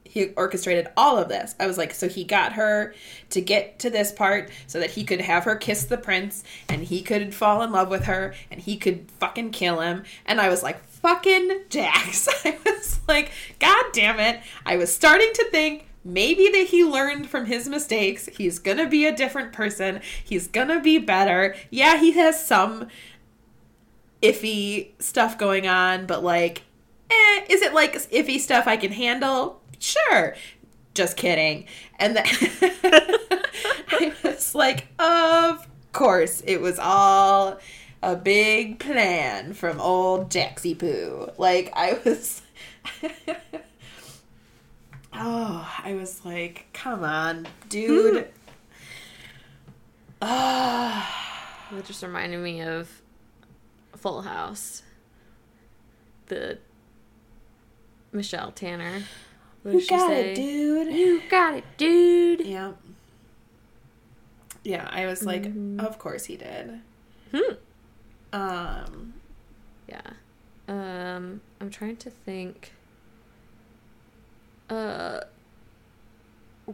He orchestrated all of this. I was like, so he got her to get to this part so that he could have her kiss the prince and he could fall in love with her and he could fucking kill him. And I was like, fucking Jacks. [laughs] I was like, God damn it. I was starting to think maybe that he learned from his mistakes. He's gonna be a different person. He's gonna be better. Yeah, he has some iffy stuff going on, but like, eh, is it like iffy stuff I can handle? Sure. Just kidding. And then [laughs] I was like, of course, it was all a big plan from old Jaxie Poo. Like, I was. [laughs] oh, I was like, come on, dude. [laughs] Ah. That just reminded me of Full House. The Michelle Tanner. What you got say? it, dude. You got it, dude. Yeah. Yeah, I was like, Mhm. of course he did. Hmm. Um, Yeah. Um, I'm trying to think. Uh,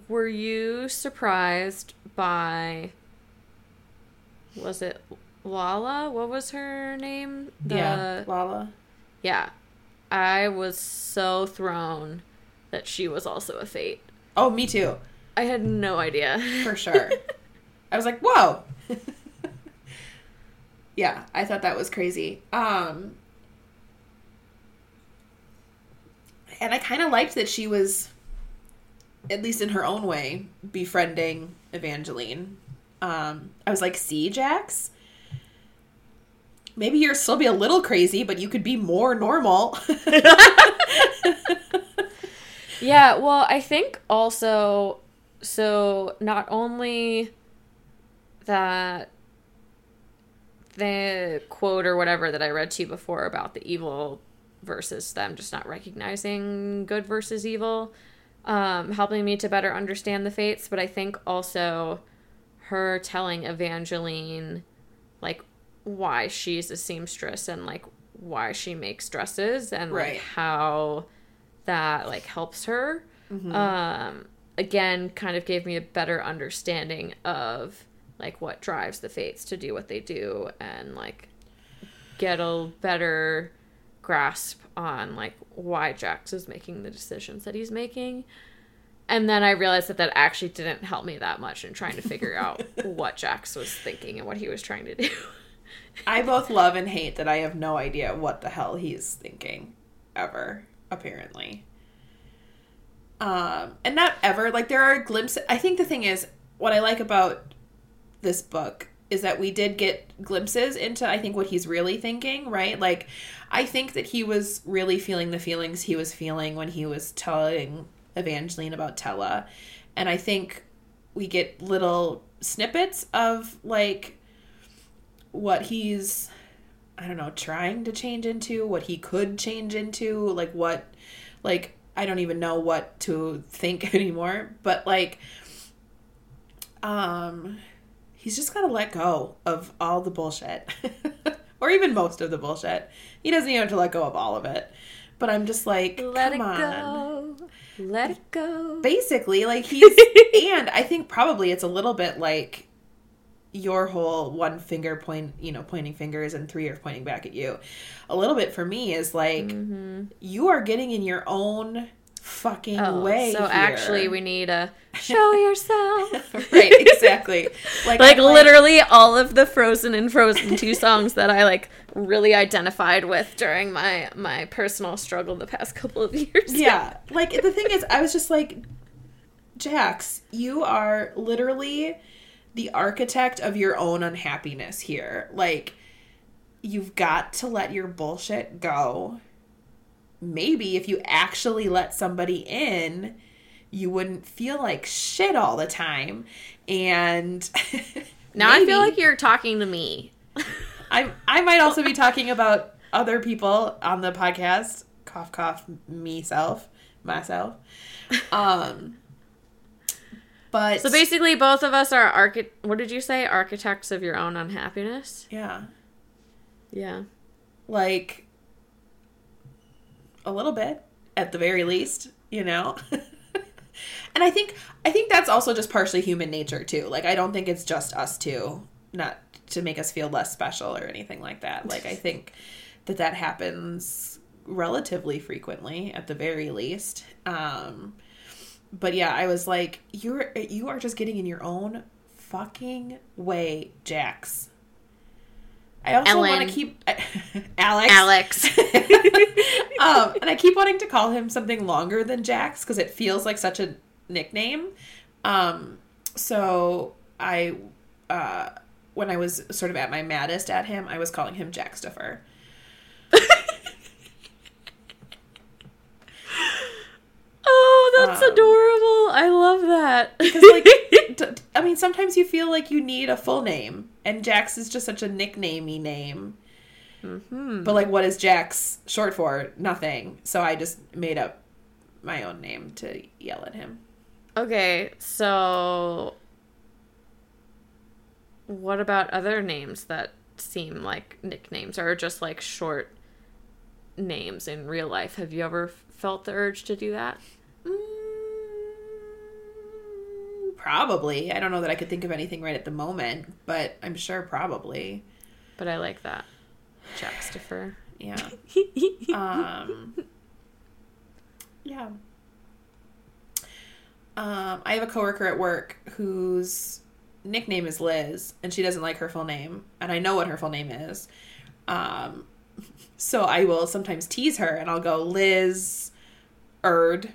were you surprised by? Was it Lala? What was her name? The, yeah, Lala. Yeah. I was so thrown that she was also a fate. Oh, me too. I had no idea. For sure. [laughs] I was like, whoa. [laughs] yeah, I thought that was crazy. Um and I kind of liked that she was at least in her own way befriending Evangeline. Um I was like, "See, Jacks? Maybe you'll still be a little crazy, but you could be more normal." [laughs] yeah, well, I think also so not only that the quote or whatever that I read to you before about the evil versus them just not recognizing good versus evil, um, helping me to better understand the fates. But I think also her telling Evangeline, like, why she's a seamstress and, like, why she makes dresses and, Right. like, how that, like, helps her. Mm-hmm. Um, again, kind of gave me a better understanding of, like, what drives the fates to do what they do and, like, get a better grasp on like why Jacks is making the decisions that he's making. And then I realized that that actually didn't help me that much in trying to figure out [laughs] what Jacks was thinking and what he was trying to do. I [laughs] both love and hate that I have no idea what the hell he's thinking ever, apparently. Um, and not ever. Like there are glimpses. I think the thing is, what I like about this book is that we did get glimpses into I think what he's really thinking, right? Like I think that he was really feeling the feelings he was feeling when he was telling Evangeline about Tella. And I think we get little snippets of like what he's I don't know, trying to change into, what he could change into, like what like I don't even know what to think [laughs] anymore, but like um he's just got to let go of all the bullshit. [laughs] or even most of the bullshit. He doesn't even have to let go of all of it. But I'm just like, Let come it on. go. Let it go. Basically, like he's [laughs] and I think probably it's a little bit like your whole one finger point, you know, pointing fingers and three are pointing back at you. A little bit for me is like Mm-hmm. you are getting in your own fucking Oh, way. so here. actually we need a [laughs] show yourself. [laughs] right, exactly. Like like I'm literally all of the Frozen and Frozen 2 [laughs] songs that I like really identified with during my my personal struggle the past couple of years. yeah like the thing is i was just like Jacks you are literally the architect of your own unhappiness here like you've got to let your bullshit go maybe if you actually let somebody in you wouldn't feel like shit all the time and [laughs] Now I feel like you're talking to me. I I might also be talking about other people on the podcast. Cough cough me self myself. Um but So basically both of us are archi- what did you say? Architects of your own unhappiness? yeah, Yeah. like a little bit at the very least, you know. [laughs] and I think I think that's also just partially human nature too. Like I don't think it's just us two, not to make us feel less special or anything like that. Like I think that that happens relatively frequently at the very least. Um but yeah, I was like you're you are just getting in your own fucking way, Jacks. I also want to keep [laughs] Alex. Alex. [laughs] um, and I keep wanting to call him something longer than Jacks because it feels like such a nickname. Um, so I, uh, when I was sort of at my maddest at him, I was calling him Jackstuffer. [laughs] oh, that's Um, adorable. I love that. Because like, [laughs] I mean, sometimes you feel like you need a full name, and Jacks is just such a nicknamey name. Mhm. But like, what is Jacks short for? Nothing. So I just made up my own name to yell at him. Okay, so what about other names that seem like nicknames or just like short names in real life? Have you ever felt the urge to do that? Mm, Probably. I don't know that I could think of anything right at the moment, but I'm sure probably. But I like that. Jackstifer. Yeah. [laughs] Um, yeah. Um, I have a coworker at work whose nickname is Liz, and she doesn't like her full name, and I know what her full name is. Um, [laughs] so I will sometimes tease her, and I'll go Liz Erd,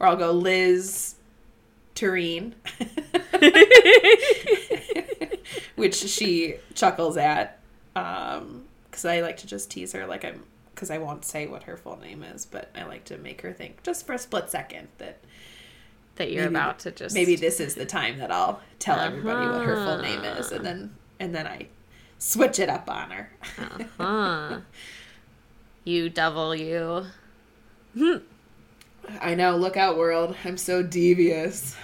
or I'll go Liz Tureen, [laughs] which she chuckles at, um, because I like to just tease her, like I'm, because I won't say what her full name is, but I like to make her think just for a split second that that you're maybe- about to just maybe this is the time that I'll tell uh-huh. everybody what her full name is, and then and then I switch it up on her. huh. [laughs] you devil you. Hmm. I know. Look out, world! I'm so devious.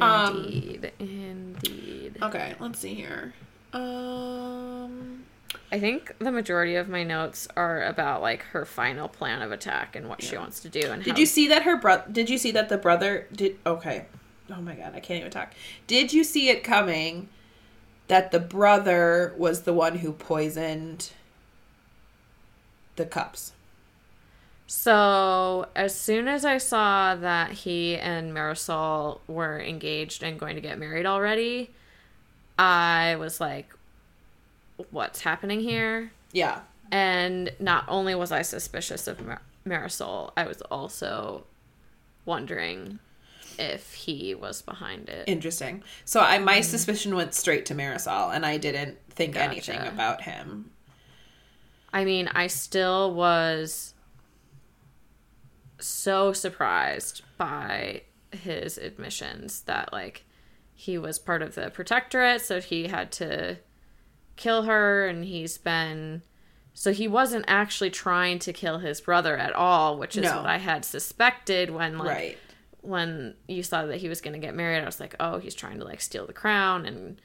Um, Indeed. Indeed. Okay, let's see here. Um, I think the majority of my notes are about like her final plan of attack and what she wants to do and did how you see that her brother? Did you see that the brother did? Okay. Oh my god, I can't even talk. Did you see it coming? That the brother was the one who poisoned the cups. So, as soon as I saw that he and Marisol were engaged and going to get married already, I was like, what's happening here? Yeah. And not only was I suspicious of Mar- Marisol, I was also wondering if he was behind it. Interesting. So I my mm-hmm. suspicion went straight to Marisol, and I didn't think Gotcha. anything about him. I mean, I still was so surprised by his admissions that like he was part of the protectorate, so he had to kill her and he's been so he wasn't actually trying to kill his brother at all, which is No. what I had suspected when like right. when you saw that he was going to get married, I was like, oh, he's trying to like steal the crown and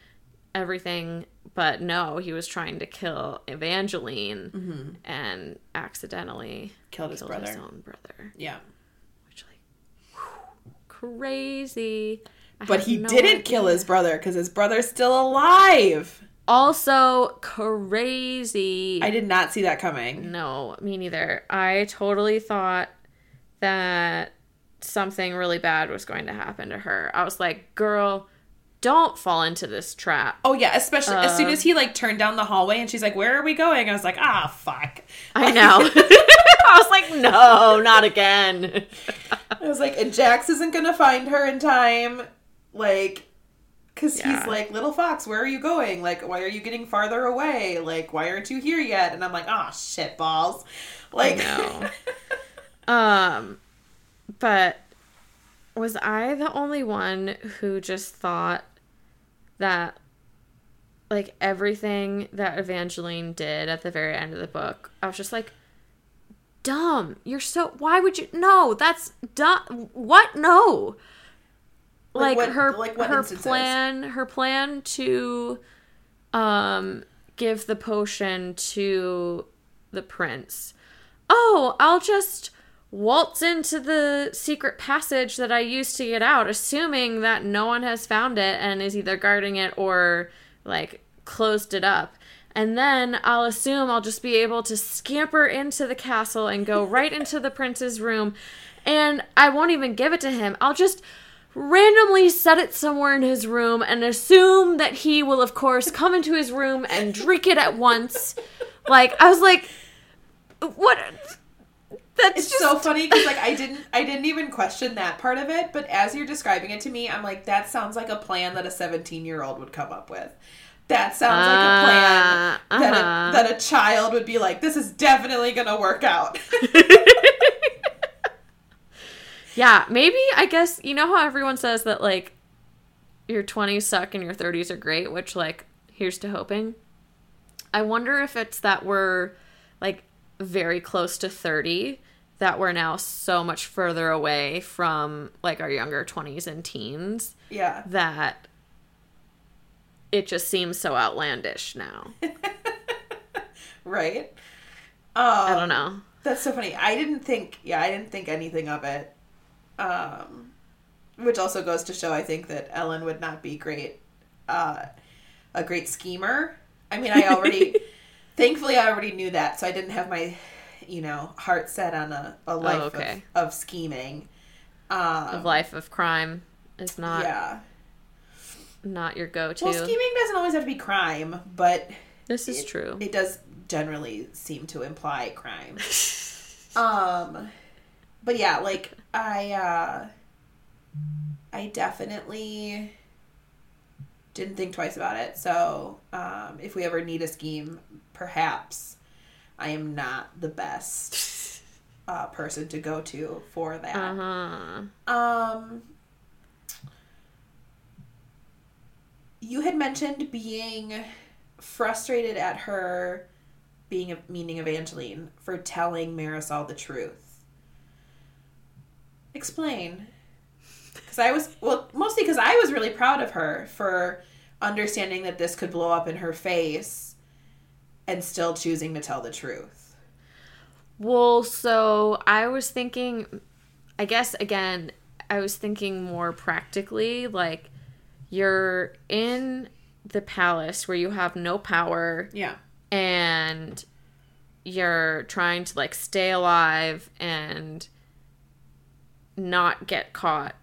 everything. But no, he was trying to kill Evangeline and accidentally Mm-hmm. Killed his brother. his own brother. Yeah. Which like whew, crazy. I But he no didn't kill his brother because his brother's still alive. Also crazy. I did not see that coming. No, me neither. I totally thought that something really bad was going to happen to her. I was like, girl, don't fall into this trap. Oh yeah, especially as soon Uh, as he like turned down the hallway and she's like, "Where are we going?" I was like, "Ah, fuck." I know. [laughs] [laughs] I was like, no, not again. I was like, and Jax isn't gonna find her in time, like, because Yeah. he's like, "Little fox, where are you going? Like, why are you getting farther away? Like, why aren't you here yet?" And I'm like, "Ah, shit balls." Like. [laughs] Um, but was I the only one who just thought that like everything that Evangeline did at the very end of the book, I was just like, dumb. You're so why would you no, that's dumb what? No. Like Like, what- her like what her instances? plan her plan to um give the potion to the prince. Oh, I'll just waltz into the secret passage that I used to get out, assuming that no one has found it and is either guarding it or like closed it up. And then I'll assume I'll just be able to scamper into the castle and go right [laughs] into the prince's room. And I won't even give it to him. I'll just randomly set it somewhere in his room and assume that he will, of course, come into his room and drink it at once. [laughs] Like, I was like, what? That's It's just so funny because like I didn't I didn't even question that part of it, but as you're describing it to me, I'm like that sounds like a plan that a 17 year old would come up with. That sounds like a plan Uh, that uh-huh. a, that a child would be like, this is definitely gonna work out. [laughs] [laughs] Yeah, maybe I guess you know how everyone says that like your 20s suck and your 30s are great, which like here's to hoping. I wonder if it's that we're like very close to 30 that we're now so much further away from like our younger 20s and teens yeah. that it just seems so outlandish now. [laughs] Right? Um, I don't know. That's so funny. I didn't think, yeah, I didn't think anything of it. Um, which also goes to show, I think, that Ellen would not be great, uh, a great schemer. I mean, I already, [laughs] Thankfully, I already knew that, so I didn't have my, you know, heart set on a, a life Oh, okay. of, of scheming. Um, of life of crime is not yeah. not your go-to. Well, scheming doesn't always have to be crime, but this is it- true. It does generally seem to imply crime. [laughs] um, but yeah, like I, uh, I definitely didn't think twice about it. So, um, if we ever need a scheme, perhaps I am not the best [laughs] uh, person to go to for that. uh-huh. Um, you had mentioned being frustrated at her being a meaning Evangeline for telling Marisol the truth. Explain. Because I was, well, mostly because I was really proud of her for understanding that this could blow up in her face and still choosing to tell the truth. Well, so I was thinking, I guess again, I was thinking more practically. Like, you're in the palace where you have no power Yeah. and you're trying to like stay alive and not get caught.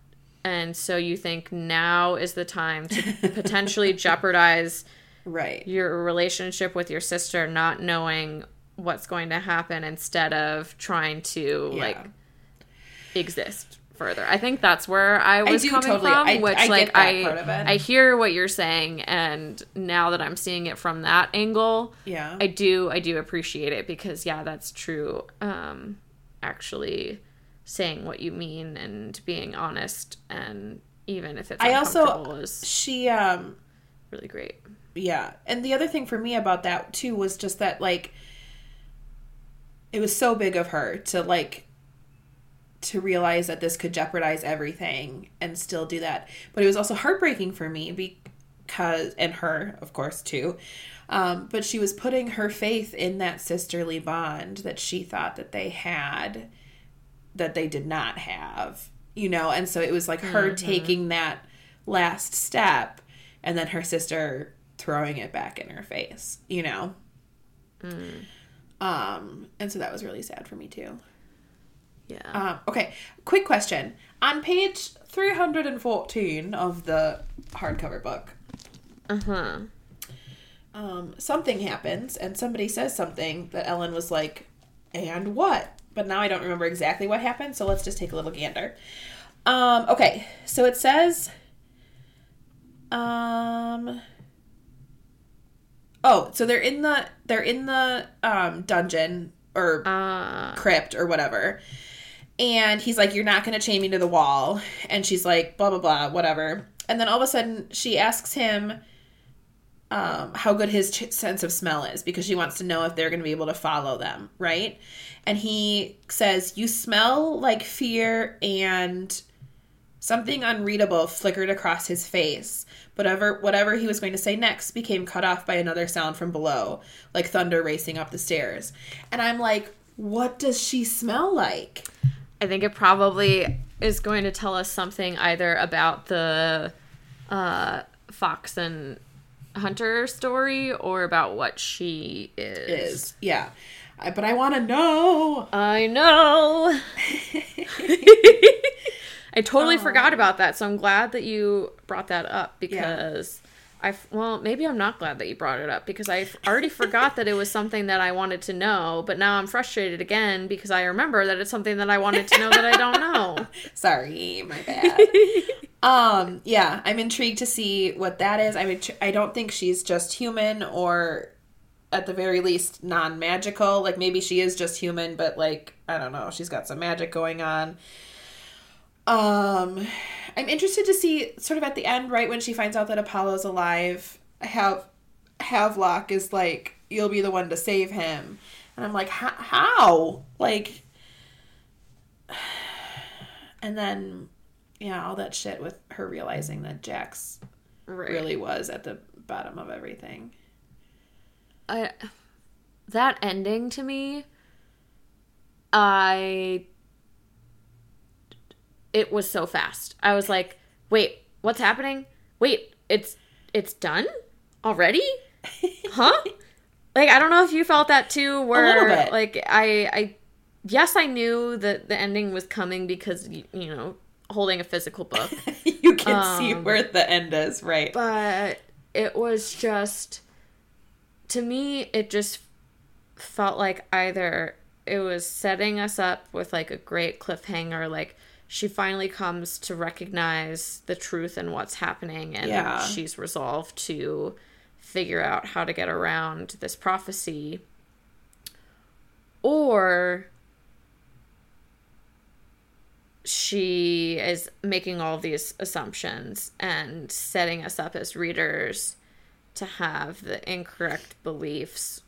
And so you think now is the time to [laughs] potentially jeopardize Right. your relationship with your sister not knowing what's going to happen instead of trying to Yeah. like exist further. I think that's where I was do coming totally- from, I- which I like I part of it. I hear what you're saying and now that I'm seeing it from that angle, Yeah. I do I do appreciate it because yeah, that's true. Um actually saying what you mean and being honest and even if it's I also- is she, um, really great. Yeah. And the other thing for me about that too was just that like it was so big of her to like to realize that this could jeopardize everything and still do that. But it was also heartbreaking for me because and her, of course, too. Um, but she was putting her faith in that sisterly bond that she thought that they had that they did not have. You know, and so it was like her taking that last step and then her sister throwing it back in her face, you know. Um, and so that was really sad for me too. Yeah. Um, okay, quick question. On page 314 of the hardcover book, uh-huh. um, something happens and somebody says something that Ellen was like, and what? But now I don't remember exactly what happened, so let's just take a little gander. Um, okay, so it says, um, oh, so they're in the they're in the um dungeon or Uh crypt or whatever. And he's like, You're not going to chain me to the wall. And she's like, Blah, blah, blah, whatever. And then all of a sudden, she asks him um, how good his ch- sense of smell is because she wants to know if they're going to be able to follow them, right? And he says, You smell like fear and something unreadable flickered across his face. Whatever, whatever he was going to say next became cut off by another sound from below, like thunder racing up the stairs. And I'm like, what does she smell like? I think it probably is going to tell us something either about the uh, Fox and Hunter story or about what she is. Is yeah, I, but I want to know. I know. [laughs] I totally forgot about that, so I'm glad that you brought that up because I well, maybe I'm not glad that you brought it up because I already forgot that it was something that I wanted to know, but now I'm frustrated again because I remember that it's something that I wanted to know that I don't know. [laughs] Sorry, my bad. um, yeah, I'm intrigued to see what that is. I mean, I don't think she's just human or at the very least non-magical. Like maybe she is just human, but like I don't know, she's got some magic going on. Um, I'm interested to see sort of at the end, right when she finds out that Apollo's alive, have Havelock is like, "You'll be the one to save him," and I'm like, "How? Like?" [sighs] And then, yeah, all that shit with her realizing that Jacks Right. really was at the bottom of everything. I that ending to me I it was so fast. I was like, "Wait, what's happening? Wait, it's it's done already?" [laughs] Huh? like I don't know if you felt that too where little bit. like I I yes I knew that the ending was coming because you, you know holding a physical book [laughs] you can see Um, where the end is, right? but it was just to me it just felt like either it was setting us up with like a great cliffhanger like she finally comes to recognize the truth and what's happening and Yeah. she's resolved to figure out how to get around this prophecy or she is making all these assumptions and setting us up as readers to have the incorrect beliefs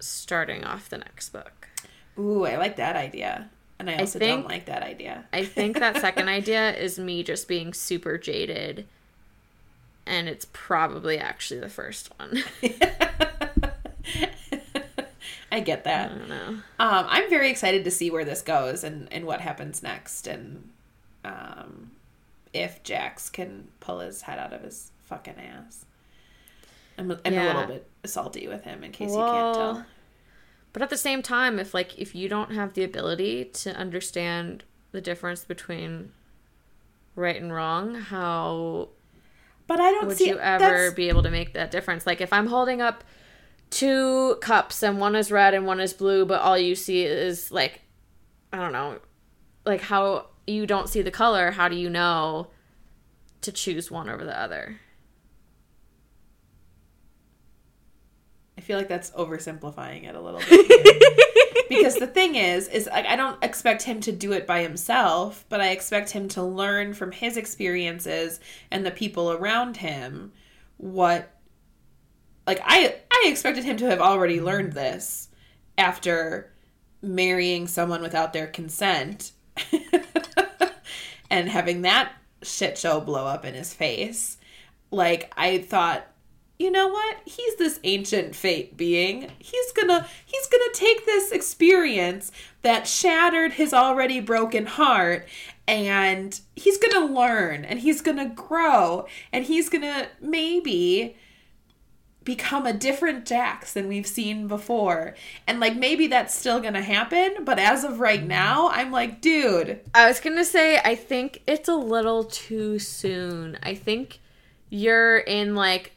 starting off the next book. Ooh, I like that idea. And I also think- don't like that idea. I think that second [laughs] idea is me just being super jaded, and it's probably actually the first one. [laughs] I get I that. don't know. Um, I'm very excited to see where this goes and, and what happens next and um, if Jacks can pull his head out of his fucking ass. I'm, I'm a little bit salty with him in case you can't tell. But at the same time, if like if you don't have the ability to understand the difference between right and wrong, how But I don't would see you ever that's- be able to make that difference? Like if I'm holding up two cups and one is red and one is blue, but all you see is like I don't know, like how you don't see the color, how do you know to choose one over the other? Feel like that's oversimplifying it a little bit. [laughs] because the thing is, is like I don't expect him to do it by himself, but I expect him to learn from his experiences and the people around him what like I I expected him to have already learned this after marrying someone without their consent [laughs] and having that shit show blow up in his face. Like I thought you know what? He's this ancient fate being. He's gonna he's gonna take this experience that shattered his already broken heart and he's gonna learn and he's gonna grow and he's gonna maybe become a different Jacks than we've seen before. And like maybe that's still gonna happen but as of right mm-hmm. now i'm like dude. I was gonna say, I think it's a little too soon. I think you're in like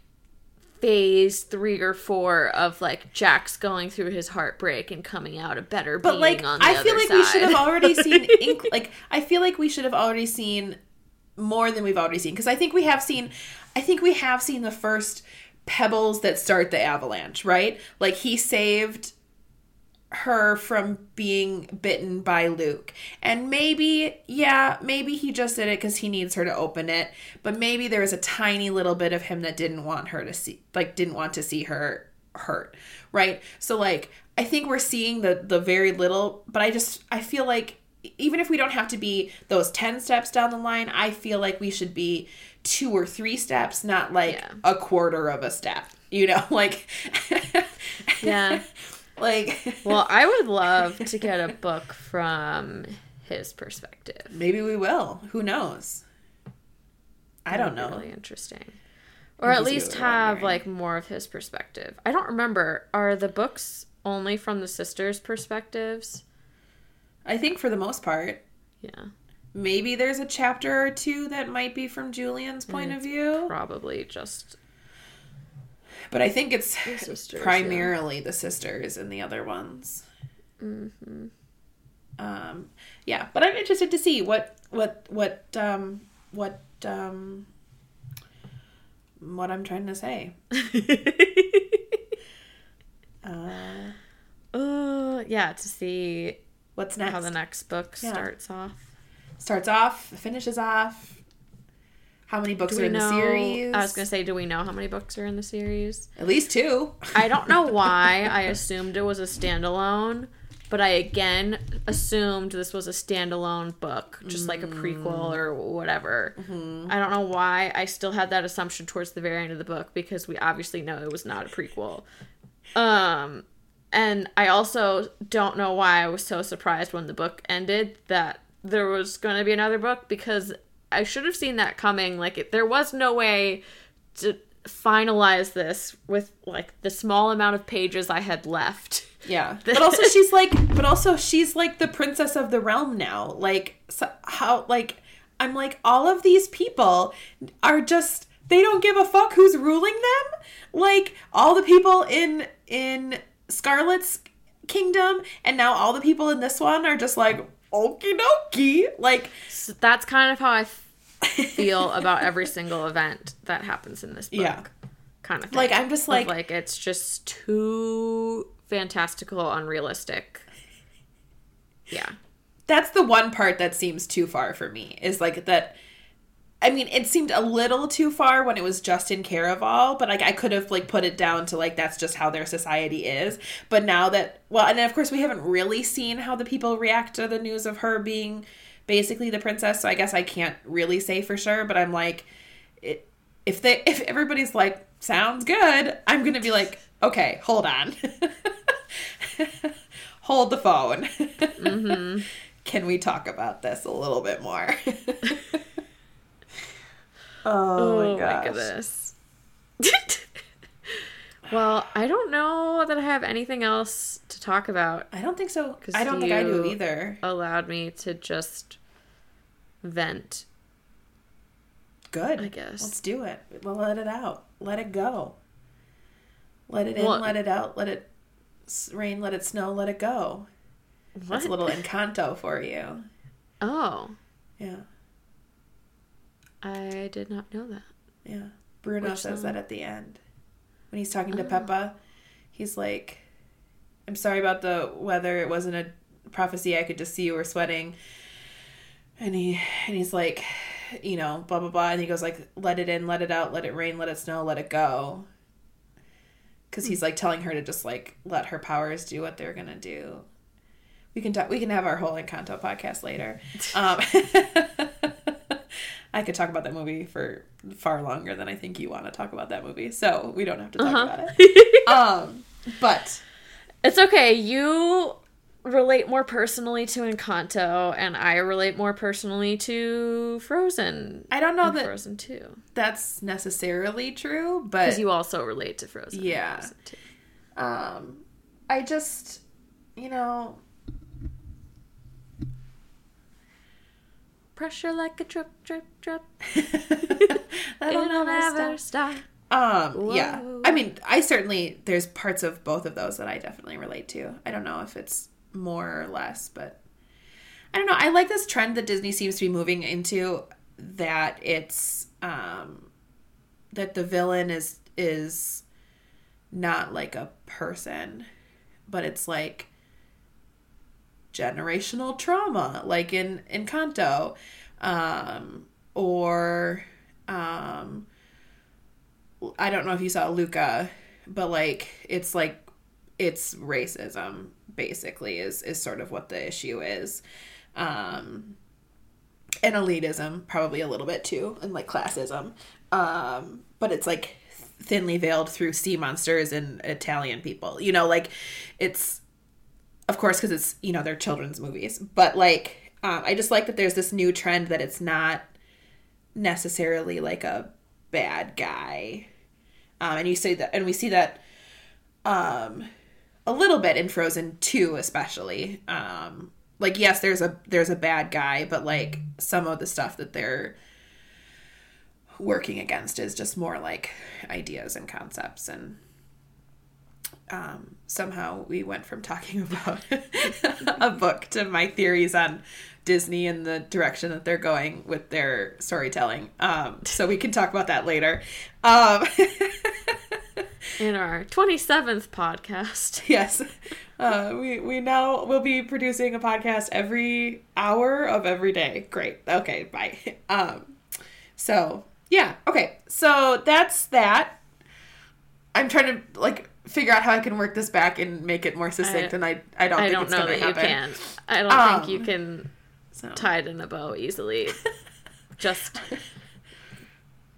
phase three or four of like Jack's going through his heartbreak and coming out a better but being like on the i feel like we should have already seen [laughs] ink like i feel like we should have already seen more than we've already seen because i think we have seen i think we have seen the first pebbles that start the avalanche right? Like he saved her from being bitten by Luc. And maybe, yeah, maybe he just did it because he needs her to open it. But maybe there was a tiny little bit of him that didn't want her to see, like, didn't want to see her hurt, right? So, like, I think we're seeing the the very little, but I just I feel like even if we don't have to be those ten steps down the line, I feel like we should be two or three steps, not like Yeah. a quarter of a step. You know, [laughs] like Yeah. [laughs] like Well, I would [laughs] love to get a book from his perspective. Maybe we will. Who knows? I don't know. Really interesting. Or at least have wondering. like more of his perspective. I don't remember. Are the books only from the sisters' perspectives? I think for the most part, Yeah, maybe there's a chapter or two that might be from Julian's point of view, probably just but I think it's the sisters. primarily the sisters and the other ones. Mm-hmm. Um, yeah, but I'm interested to see what what what um what um what I'm trying to say. [laughs] Uh, uh, yeah, to see what's next? how the next book Yeah. starts off. Starts off, finishes off. How many books Do are in know? the series? I was gonna say, do we know how many books are in the series? At least two. I don't know [laughs] why I assumed it was a standalone, but I again assumed this was a standalone book, just like a prequel or whatever. I don't know why I still had that assumption towards the very end of the book because we obviously know it was not a prequel. Um and I also don't know why I was so surprised when the book ended that there was going to be another book because I should have seen that coming like it, there was no way to finalize this with like the small amount of pages I had left. Yeah. [laughs] But also she's like but also she's like the princess of the realm now. Like so, how like I'm like all of these people are just they don't give a fuck who's ruling them. Like all the people in in Scarlett's kingdom and now all the people in this one are just like okie dokie. Like So that's kind of how I feel about every single event that happens in this book. Yeah. Kind of thing. Like, I'm just Of, like- like it's just too fantastical, unrealistic. Yeah. that's the one part that seems too far for me is like that I mean, it seemed a little too far when it was just in Caraval, but like I could have like put it down to like that's just how their society is. But now that well, and of course we haven't really seen how the people react to the news of her being basically the princess, so I guess I can't really say for sure, but I'm like it, if they if everybody's like sounds good, I'm going to be like, "Okay, hold on." [laughs] hold the phone. Mm-hmm. [laughs] Can we talk about this a little bit more? [laughs] Oh, oh, my gosh. goodness. [laughs] well, I don't know that I have anything else to talk about. I don't think so. I don't think I do either. Allowed me to just vent. Good. I guess. Let's do it. Well, let it out. Let it go. Let it in, Well- let it out, let it rain, let it snow, let it go. That's a little Encanto for you. Oh, Yeah. I did not know that. Yeah. Bruno Which says song? that at the end. When he's talking to Oh. Pepa, he's like, I'm sorry about the weather. It wasn't a prophecy. I could just see you were sweating. And he and he's like, you know, blah blah blah. And he goes like, let it in, let it out, let it rain, let it snow, let it go. Because he's like telling her to just like let her powers do what they're gonna do. We can talk. We can have our whole Encanto podcast later. [laughs] Um, [laughs] I could talk about that movie for far longer than I think you want to talk about that movie, so we don't have to talk Uh-huh. about it. [laughs] Um, but It's okay. You relate more personally to Encanto, and I relate more personally to Frozen. I don't know that Frozen too, that's necessarily true. But because you also relate to Frozen. Yeah. Frozen um, I just, you know, Pressure like a drip, drip, drip. [laughs] that'll It'll never never stop. stop. Um, yeah. I mean, I certainly there's parts of both of those that I definitely relate to. I don't know if it's more or less, but I don't know. I like this trend that Disney seems to be moving into that it's um that the villain is is not like a person, but it's like generational trauma like in Encanto um or um I don't know if you saw Luca, but like it's like it's racism basically is is sort of what the issue is. Um and elitism probably a little bit too and like classism. Um but it's like thinly veiled through sea monsters and Italian people. You know, like it's of course because it's, you know, they're children's movies, but like um I just like that there's this new trend that it's not necessarily like a bad guy. Um, and you say that, and we see that um, a little bit in Frozen 2, especially. Um, like, yes, there's a there's a bad guy, but like some of the stuff that they're working against is just more like ideas and concepts and um, somehow we went from talking [laughs] about a book to my theories on Disney and the direction that they're going with their storytelling. Um, so we can talk about that later. Um, [laughs] In our 27th podcast. [laughs] yes, uh, we we now will be producing a podcast every hour of every day. Great. Okay. Bye. Um, so yeah. Okay. So that's that. I'm trying to like figure out how I can work this back and make it more succinct, I- and I I don't I think don't it's know that happen. you can. I don't Um, think you can So. tie it in a bow easily. [laughs] Just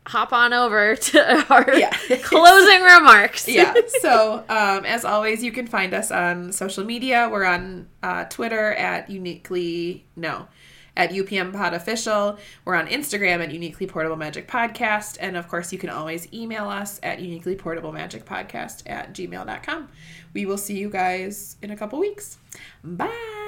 hop on over to our Yeah. [laughs] closing remarks. yeah. [laughs] So, um, as always, you can find us on social media. We're on uh, Twitter at uniquely no, at UPM Pod Official. We're on Instagram at Uniquely Portable Magic Podcast. And of course, you can always email us at Uniquely Portable Magic Podcast at gmail.com. We will see you guys in a couple weeks. Bye.